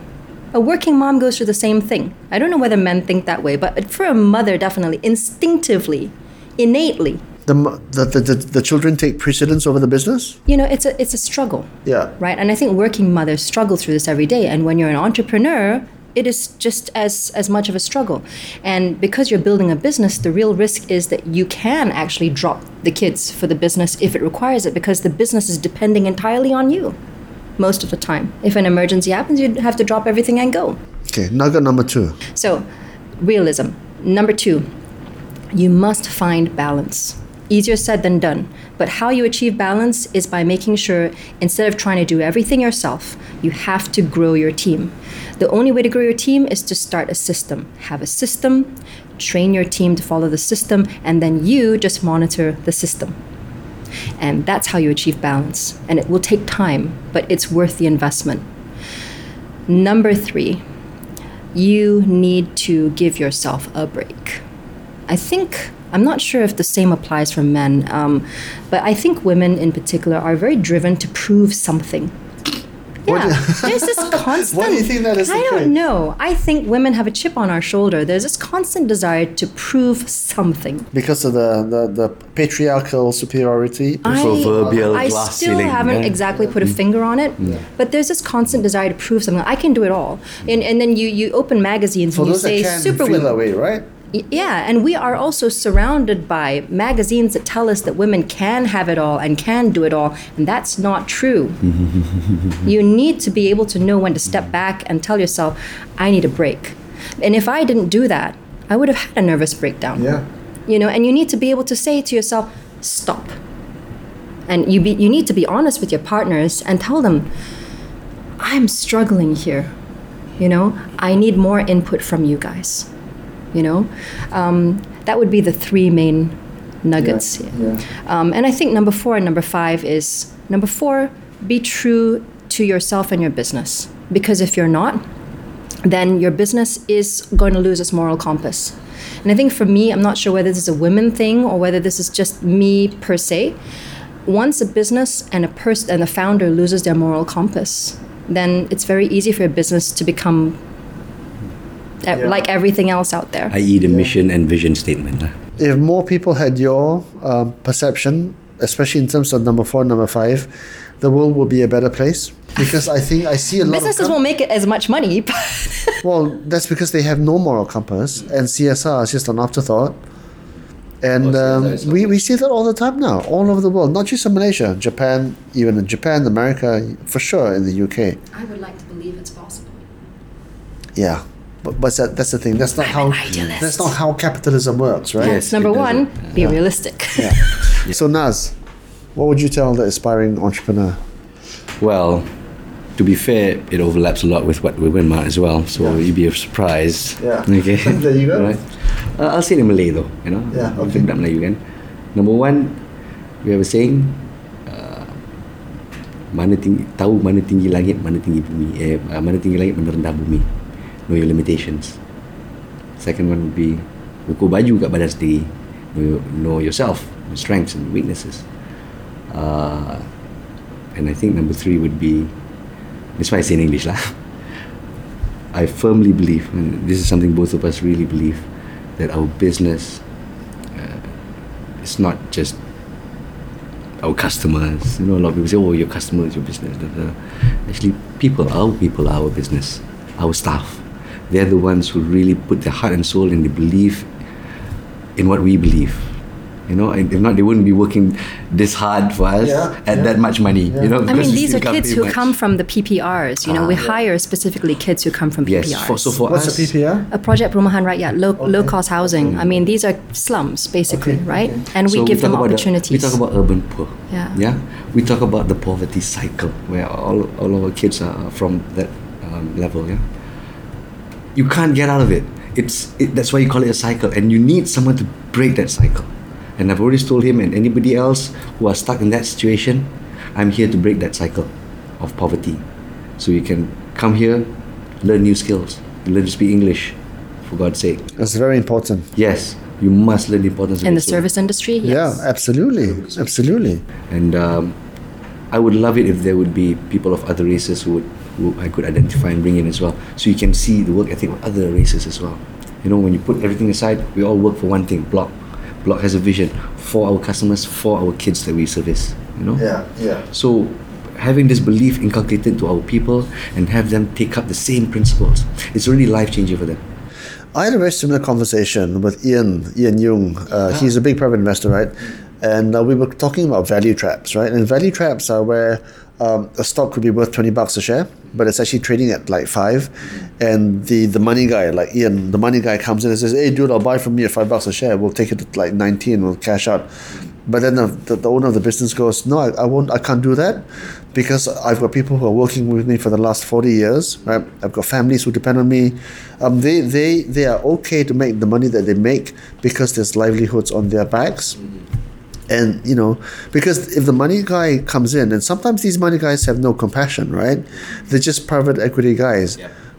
Speaker 3: A working mom goes through the same thing. I don't know whether men think that way, but for a mother, definitely, instinctively, innately,
Speaker 1: The, the, the, the, the children take precedence over the business?
Speaker 3: you know it's a it's a struggle
Speaker 1: Yeah.
Speaker 3: right and i think working mothers struggle through this every day and when you're an entrepreneur it is just as as much of a struggle and because you're building a business the real risk is that you can actually drop the kids for the business if it requires it because the business is depending entirely on you most of the time if an emergency happens you'd have to drop everything and go
Speaker 1: Okay, nugget number two.
Speaker 3: so, realism. Number two, you must find balance. Easier said than done. But how you achieve balance is by making sure instead of trying to do everything yourself, you have to grow your team. The only way to grow your team is to start a system. Have a system, train your team to follow the system, and then you just monitor the system. And that's how you achieve balance. And it will take time, but it's worth the investment. Number three, you need to give yourself a break. I think, I'm not sure if the same applies for men, um, but I think women in particular are very driven to prove something. Yeah, there's this constant.
Speaker 1: Why do you think that is
Speaker 3: I don't know. I think women have a chip on our shoulder. There's this constant desire to prove something.
Speaker 1: Because of the, the, the patriarchal superiority.
Speaker 2: Proverbial
Speaker 3: I
Speaker 2: glass
Speaker 3: still
Speaker 2: ceiling,
Speaker 3: haven't
Speaker 2: yeah.
Speaker 3: exactly put a finger on it, but there's this constant desire to prove something. I can do it all, and and then you you open magazines
Speaker 1: For
Speaker 3: and you say
Speaker 1: can
Speaker 3: super
Speaker 1: feel
Speaker 3: women.
Speaker 1: that way, right?
Speaker 3: Yeah, and we are also surrounded by magazines that tell us that women can have it all and can do it all, and that's not true. you need to be able to know when to step back and tell yourself, I need a break. And if I didn't do that, I would have had a nervous breakdown.
Speaker 1: Yeah.
Speaker 3: You know, and you need to be able to say to yourself, stop. And you be, you need to be honest with your partners and tell them, I'm struggling here. You know, I need more input from you guys. You know, um, that would be the three main nuggets. Um, and I think number four and number five is number four, be true to yourself and your business. Because if you're not, then your business is going to lose its moral compass. And I think for me, I'm not sure whether this is a women thing or whether this is just me per se. Once a business and a person and a founder loses their moral compass, then it's very easy for a business to become uh, like everything else out there.
Speaker 2: i.e. the mission and vision statement.
Speaker 1: If more people had your um, perception, especially in terms of number four, number five, the world would be a better place. Because I think I see a lot
Speaker 3: Businesses
Speaker 1: of. com-
Speaker 3: won't make it as much money, but
Speaker 1: Well, that's because they have no moral compass, and CSR is just an afterthought. And
Speaker 2: Oh,
Speaker 1: um, we, we see that all the time now, all over the world, not just in Malaysia, Japan, even in Japan, America, for sure in the UK.
Speaker 3: I would like to believe it's possible.
Speaker 1: Yeah, but, but that, that's the thing. That's not how that's not how capitalism works, right?
Speaker 2: Yes.
Speaker 3: Number one,
Speaker 2: doesn't.
Speaker 3: be realistic.
Speaker 1: Yeah. So Naz, what would you tell the aspiring entrepreneur?
Speaker 2: Well, to be fair, it overlaps a lot with what women are as well. So you'd be surprised.
Speaker 1: Yeah.
Speaker 2: Okay.
Speaker 1: There you go.
Speaker 2: Right. Uh, I'll say it in Malay though. You know.
Speaker 1: Yeah,
Speaker 2: Kita
Speaker 1: okay.
Speaker 2: budak Melayu kan. Number one, we have a saying. Uh, mana tinggi tahu mana tinggi langit mana tinggi bumi eh uh, mana tinggi langit mana rendah bumi know your limitations second one would be ukur baju kat badan sendiri know, know yourself your strengths and weaknesses uh, and I think number three would be that's why I say in English lah I firmly believe and this is something both of us really believe that our business uh, is not just our customers. You know, a lot of people say, "Oh, your customer is your business." Actually, people, our people, are our business. Our staff, they're the ones who really put their heart and soul and they believe in what we believe. You know, if not, they wouldn't be working this hard for us
Speaker 1: Yeah,
Speaker 2: at
Speaker 1: yeah.
Speaker 2: that much money. You know,
Speaker 3: I mean, these are kids who
Speaker 2: much.
Speaker 3: come from the PPRs. You know, we hire specifically kids who come from PPRs.
Speaker 2: Yes, for, so for
Speaker 1: What's
Speaker 2: us,
Speaker 1: the PPR?
Speaker 3: a project Perumahan Rakyat, low, low cost housing. I mean, these are slums basically,
Speaker 1: Okay,
Speaker 3: right?
Speaker 1: okay.
Speaker 3: And we
Speaker 2: So
Speaker 3: give
Speaker 2: talk
Speaker 3: them
Speaker 2: about the-
Speaker 3: opportunities.
Speaker 2: we talk about urban poor.
Speaker 3: Yeah.
Speaker 2: Yeah. We talk about the poverty cycle where all, all our kids are from that um, level. Yeah. You can't get out of it. It's it, that's why you call it a cycle, and you need someone to break that cycle. And I've already told him and anybody else who are stuck in that situation, I'm here to break that cycle of poverty. So you can come here, learn new skills, learn to speak English, for God's sake.
Speaker 1: That's very important.
Speaker 2: Yes, you must learn the importance
Speaker 3: in the
Speaker 2: So-
Speaker 3: service industry,
Speaker 1: Yeah, absolutely, absolutely.
Speaker 2: and um, I would love it if there would be people of other races who, would, who I could identify and bring in as well, so you can see the work ethic of other races as well. You know, when you put everything aside, we all work for one thing: Block. Block has a vision for our customers, for our kids that we service. You know.
Speaker 1: Yeah, yeah.
Speaker 2: So, having this belief inculcated to our people and have them take up the same principles, it's really life changing for them.
Speaker 1: I had a very similar conversation with Ian, Ian Jung. Uh, He's a big private investor, right? And uh, we were talking about value traps, right? And value traps are where um, a stock could be worth 20 bucks a share, but it's actually trading at like five. And the, the money guy, like Ian, the money guy comes in and says, Hey, dude, I'll buy from you at five bucks a share. We'll take it at like 19, we'll cash out. But then the, the, the owner of the business goes, no, I, I won't, I can't do that because I've got people who are working with me for the last 40 years, right? I've got families who depend on me. Um, they, they, they are okay to make the money that they make because there's livelihoods on their backs. And, you know, because if the money guy comes in, and sometimes these money guys have no compassion, right? They're just private equity guys.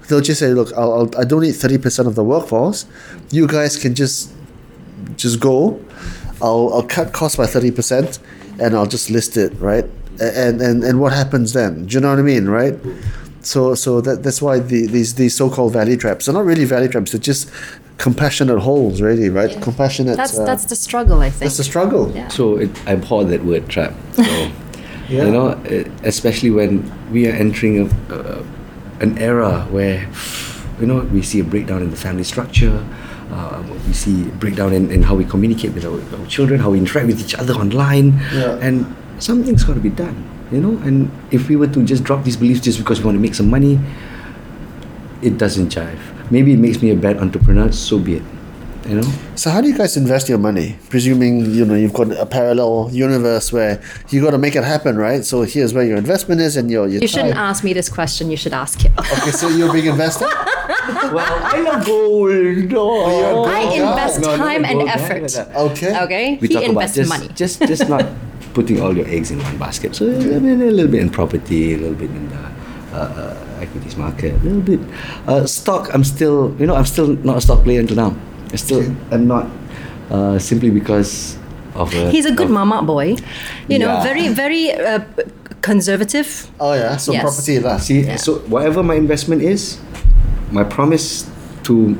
Speaker 1: They'll just say, look, I'll, I'll, I don't need 30% of the workforce. You guys can just just go. I'll, I'll cut costs by 30% and I'll just list it, right? And, and, and what happens then? Do you know what I mean, right? So, so that, that's why the, these, these so-called value traps are not really value traps. They're just compassionate holes, really, right? Compassionate.
Speaker 3: That's
Speaker 1: uh,
Speaker 3: that's the struggle, I think.
Speaker 1: that's the struggle.
Speaker 3: Yeah.
Speaker 2: So it, I abhor that word trap. So,
Speaker 1: Yeah.
Speaker 2: You know, especially when we are entering a, uh, an era where, you know, we see a breakdown in the family structure. Uh, we see a breakdown in, in how we communicate with our, our children, how we interact with each other online,
Speaker 1: Yeah.
Speaker 2: and something's got to be done. You know, and if we were to just drop these beliefs just because we want to make some money, it doesn't jive. Maybe it makes me a bad entrepreneur. So be it. You know.
Speaker 1: So how do you guys invest your money? Presuming you know you've got a parallel universe where you got to make it happen, right? So here's where your investment is, and your your
Speaker 3: You shouldn't
Speaker 1: time.
Speaker 3: ask me this question. You should ask him.
Speaker 1: Okay, so you're a big investor.
Speaker 2: well, I love gold. No,
Speaker 1: you're gold
Speaker 3: invest
Speaker 1: guy.
Speaker 3: time and
Speaker 2: gold guy
Speaker 3: effort.
Speaker 1: Okay.
Speaker 3: Okay,
Speaker 2: we
Speaker 3: he
Speaker 2: talk about
Speaker 3: invests
Speaker 2: just,
Speaker 3: money.
Speaker 2: just just not putting all your eggs in one basket. So a little bit in property, a little bit in the uh, uh, equities market, a little bit uh, stock. I'm still, you know, I'm still not a stock player until now. I still am not uh, simply because of a,
Speaker 3: He's a good
Speaker 2: of-
Speaker 3: mama boy. You know,
Speaker 2: Yeah.
Speaker 3: very very uh, conservative.
Speaker 1: Oh yeah, so
Speaker 3: Yes.
Speaker 1: property lah.
Speaker 2: See, so whatever my investment is, my promise to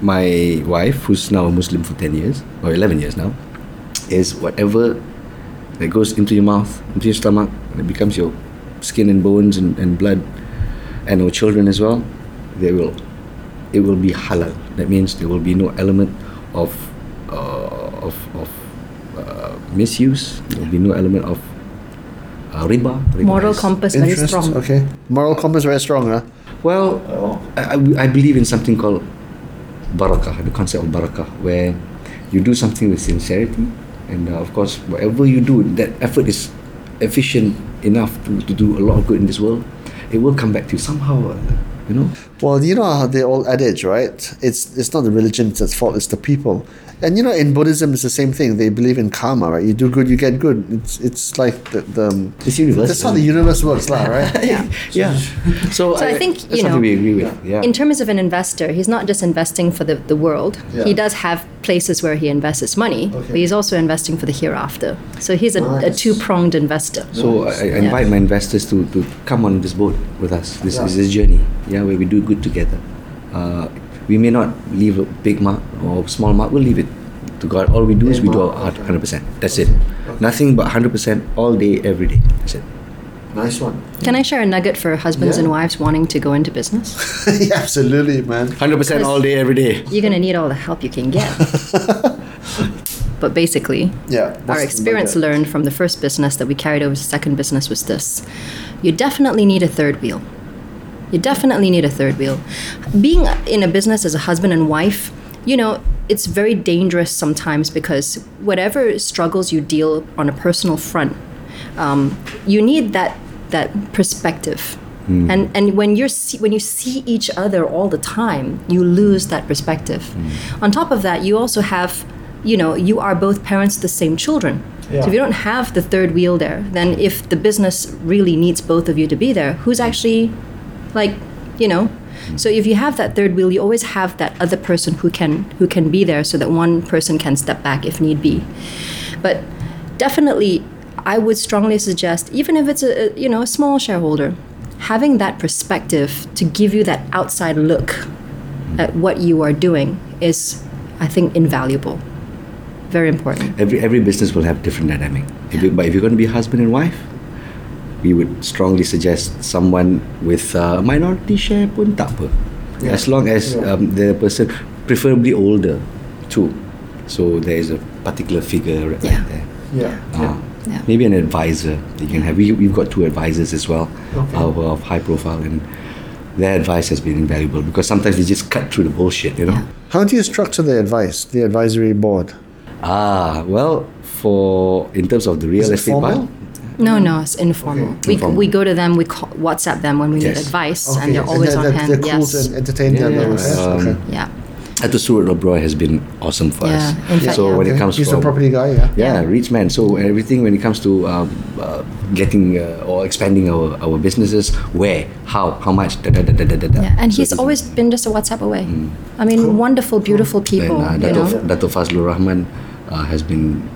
Speaker 2: my wife, who's now a Muslim for 10 years, or 11 years now, is whatever that goes into your mouth, into your stomach, and it becomes your skin and bones and, and blood, and our children as well, they will, it will be halal. That means there will be no element of, uh, of, of uh, misuse, there will be no element of uh, riba. riba
Speaker 3: Moral
Speaker 2: is-
Speaker 3: compass very strong.
Speaker 1: Okay. Moral compass very strong, huh?
Speaker 2: Well, I, I- I believe in something called barakah, the concept of barakah, where you do something with sincerity, and uh, of course, whatever you do, that effort is efficient enough to, to do a lot of good in this world. It will come back to you somehow, uh, you know.
Speaker 1: Well, you know how the old adage, right? It's it's not the religion that's fault; it's the people. And you know, in Buddhism, it's the same thing. They believe in karma, right? You do good, you get good. It's it's like the, the
Speaker 2: It's universal.
Speaker 1: That's how the universe works, lah, right?
Speaker 3: Yeah.
Speaker 2: Yeah. So,
Speaker 3: So I think, you know,
Speaker 2: we agree with. Yeah.
Speaker 3: In terms of an investor, he's not just investing for the, the world.
Speaker 1: Yeah.
Speaker 3: He does have places where he invests his money, but he's also investing for the hereafter. So he's a, a two pronged investor.
Speaker 2: So I, I invite my investors to, to come on this boat with us. This
Speaker 1: Yeah.
Speaker 2: is a journey, yeah, where we do good together. Uh, we may not leave a big mark or small mark. We'll leave it to God. All we do is we do our hundred percent. That's it. Nothing but hundred percent all day, every day. That's it.
Speaker 1: Nice one.
Speaker 3: Can I share a nugget for husbands
Speaker 1: Yeah.
Speaker 3: and wives wanting to go into business?
Speaker 1: yeah, absolutely, man.
Speaker 2: Hundred percent all day, every day.
Speaker 3: You're going to need all the help you can get. but basically,
Speaker 1: Yeah.
Speaker 3: our experience learned from the first business that we carried over to the second business was this you definitely need a third wheel. You definitely need a third wheel. Being in a business as a husband and wife, you know, it's very dangerous sometimes because whatever struggles you deal on a personal front, um, you need that that perspective. And and when you're see, when you see each other all the time, you lose that perspective. On top of that, you also have, you know, you are both parents to the same children. So if you don't have the third wheel there, then if the business really needs both of you to be there, who's actually like you know? Mm. So if you have that third wheel you always have that other person who can who can be there so that one person can step back if need be. But definitely i would strongly suggest even if it's a a, you know a small shareholder having that perspective to give you that outside look mm. at what you are doing is i think invaluable. Very important.
Speaker 2: Every every business will have different dynamic. If you, but if you're going to be husband and wife, we would strongly suggest someone with uh, minority share pun tak apa. As long as um, the person, preferably older, too. So there is a particular figure right
Speaker 3: Yeah.
Speaker 2: there.
Speaker 1: Yeah.
Speaker 2: Uh,
Speaker 3: Yeah.
Speaker 2: Maybe an advisor that you can have. We, we've got two advisors as well, who are of high profile, and their advice has been invaluable because sometimes they just cut through the bullshit, you know.
Speaker 3: Yeah.
Speaker 1: How do you structure the advice, the advisory board?
Speaker 2: Ah, well, for in terms of the real
Speaker 1: Is it
Speaker 2: estate
Speaker 1: formal?
Speaker 2: part.
Speaker 3: No, no, it's informal. We,
Speaker 2: Informal.
Speaker 3: we go to them, we call, WhatsApp them when we need advice,
Speaker 1: Okay.
Speaker 3: and they're always
Speaker 1: they're,
Speaker 3: on
Speaker 1: they're,
Speaker 3: hand.
Speaker 1: They're cool
Speaker 3: yes.
Speaker 1: to entertain them.
Speaker 2: Yeah,
Speaker 1: okay.
Speaker 2: yeah.
Speaker 1: okay.
Speaker 3: yeah.
Speaker 2: Atul Surat Lobroy has been awesome for us.
Speaker 3: Yeah, in fact,
Speaker 2: so
Speaker 3: yeah.
Speaker 2: when it
Speaker 1: Okay.
Speaker 2: comes
Speaker 1: He's
Speaker 2: from
Speaker 1: a property guy, yeah.
Speaker 2: yeah, rich man. So everything when it comes to um, uh, getting uh, or expanding our, our businesses, where, how, how much, da da da da da da. da.
Speaker 3: Yeah, and
Speaker 2: So
Speaker 3: he's always been just a WhatsApp away. I mean, wonderful, beautiful people.
Speaker 2: And uh,
Speaker 3: you know?
Speaker 2: Dato Fazlur Rahman uh, has been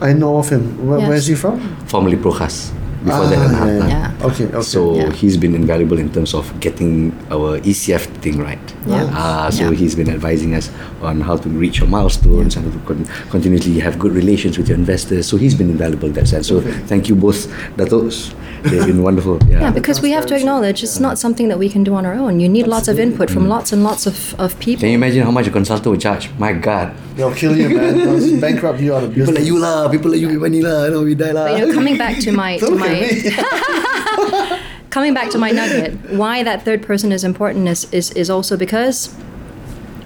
Speaker 1: I know of him. Where,
Speaker 3: Yes.
Speaker 1: Where's he from?
Speaker 2: formerly Prokhas before that.
Speaker 1: Ah,
Speaker 2: and
Speaker 1: yeah,
Speaker 2: Hartan.
Speaker 3: Yeah.
Speaker 1: Okay, okay.
Speaker 2: So
Speaker 3: Yeah.
Speaker 2: he's been invaluable in terms of getting our ECF thing right.
Speaker 3: Yeah.
Speaker 2: Uh, so
Speaker 3: Yeah.
Speaker 2: he's been advising us on how to reach your milestones and to con- continuously have good relations with your investors. So he's been invaluable in that sense. So thank you both, Datos. They've been wonderful. Yeah.
Speaker 3: Yeah, because we have to acknowledge it's not something that we can do on our own. You need lots of input from lots and lots of, of people.
Speaker 2: Can you imagine how much a consultant would charge? My God.
Speaker 1: They'll kill you, man. They'll bankrupt you out of
Speaker 2: People
Speaker 1: business.
Speaker 2: like you lah, people like you with money lah, no, we die lah.
Speaker 3: But, you know, coming back to my to
Speaker 1: Look at
Speaker 3: my
Speaker 1: me.
Speaker 3: coming back to my nugget, why that third person is important is, is, is also because,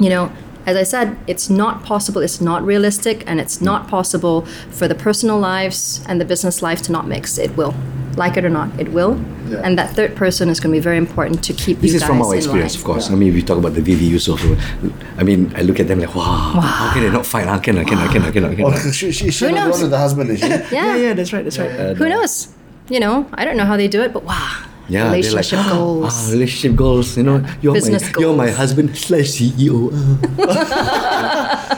Speaker 3: you know, as I said, it's not possible, it's not realistic, and it's not possible for the personal lives and the business life to not mix. It will. Like it or not, it will.
Speaker 1: Yeah.
Speaker 3: And that third person is going to be very important to keep
Speaker 2: This
Speaker 3: you
Speaker 2: is from our experience,
Speaker 3: line.
Speaker 2: of course. I mean, we talk about the Vivy Yusof. I mean, I look at them like, wow, how can they not fight? How can I, can I, can I, can I, can
Speaker 1: Oh,
Speaker 2: I?
Speaker 1: she, she, she
Speaker 3: Who
Speaker 1: not the
Speaker 3: knows?
Speaker 1: one with the husband, is she?
Speaker 3: Yeah.
Speaker 2: that's right, that's right. Uh,
Speaker 3: Who knows? You know, I don't know how they do it, but wow.
Speaker 2: Yeah, they're like,
Speaker 3: relationship goals.
Speaker 2: Ah, relationship goals. You know, you're
Speaker 3: Business
Speaker 2: my, you're my husband slash CEO.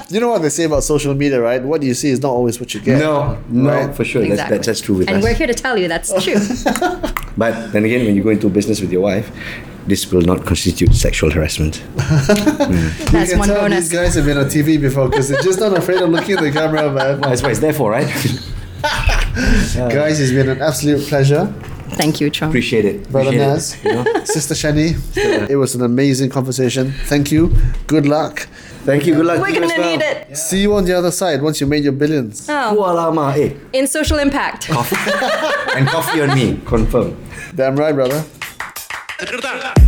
Speaker 1: You know what they say about social media, right? What you see is not always what you get.
Speaker 2: no, no,
Speaker 1: Right.
Speaker 2: for sure. That's,
Speaker 3: Exactly.
Speaker 2: that's, that's true with
Speaker 3: and
Speaker 2: us.
Speaker 3: we're here to tell you that's true.
Speaker 2: But then again, when you go into business with your wife, this will not constitute sexual harassment.
Speaker 3: That's
Speaker 1: you can
Speaker 3: one
Speaker 1: tell
Speaker 3: bonus.
Speaker 1: these guys have been on TV before because they're just not afraid of looking at the camera, man.
Speaker 2: That's what it's there for, right?
Speaker 1: Guys, it's been an absolute pleasure.
Speaker 3: Thank you, Chong.
Speaker 2: Appreciate it.
Speaker 1: Brother
Speaker 2: Appreciate
Speaker 1: Naz,
Speaker 2: it, you know?
Speaker 1: Sister Shani, it was an amazing conversation. Thank you. Good luck.
Speaker 2: Thank you. Good luck.
Speaker 3: We're
Speaker 2: to
Speaker 3: gonna
Speaker 2: as well.
Speaker 3: need it.
Speaker 1: See you on the other side once you made your billions.
Speaker 3: Oh,
Speaker 2: eh,
Speaker 3: in social impact.
Speaker 2: coffee. and coffee on me. Confirm.
Speaker 1: Damn right, brother.
Speaker 4: Jakarta.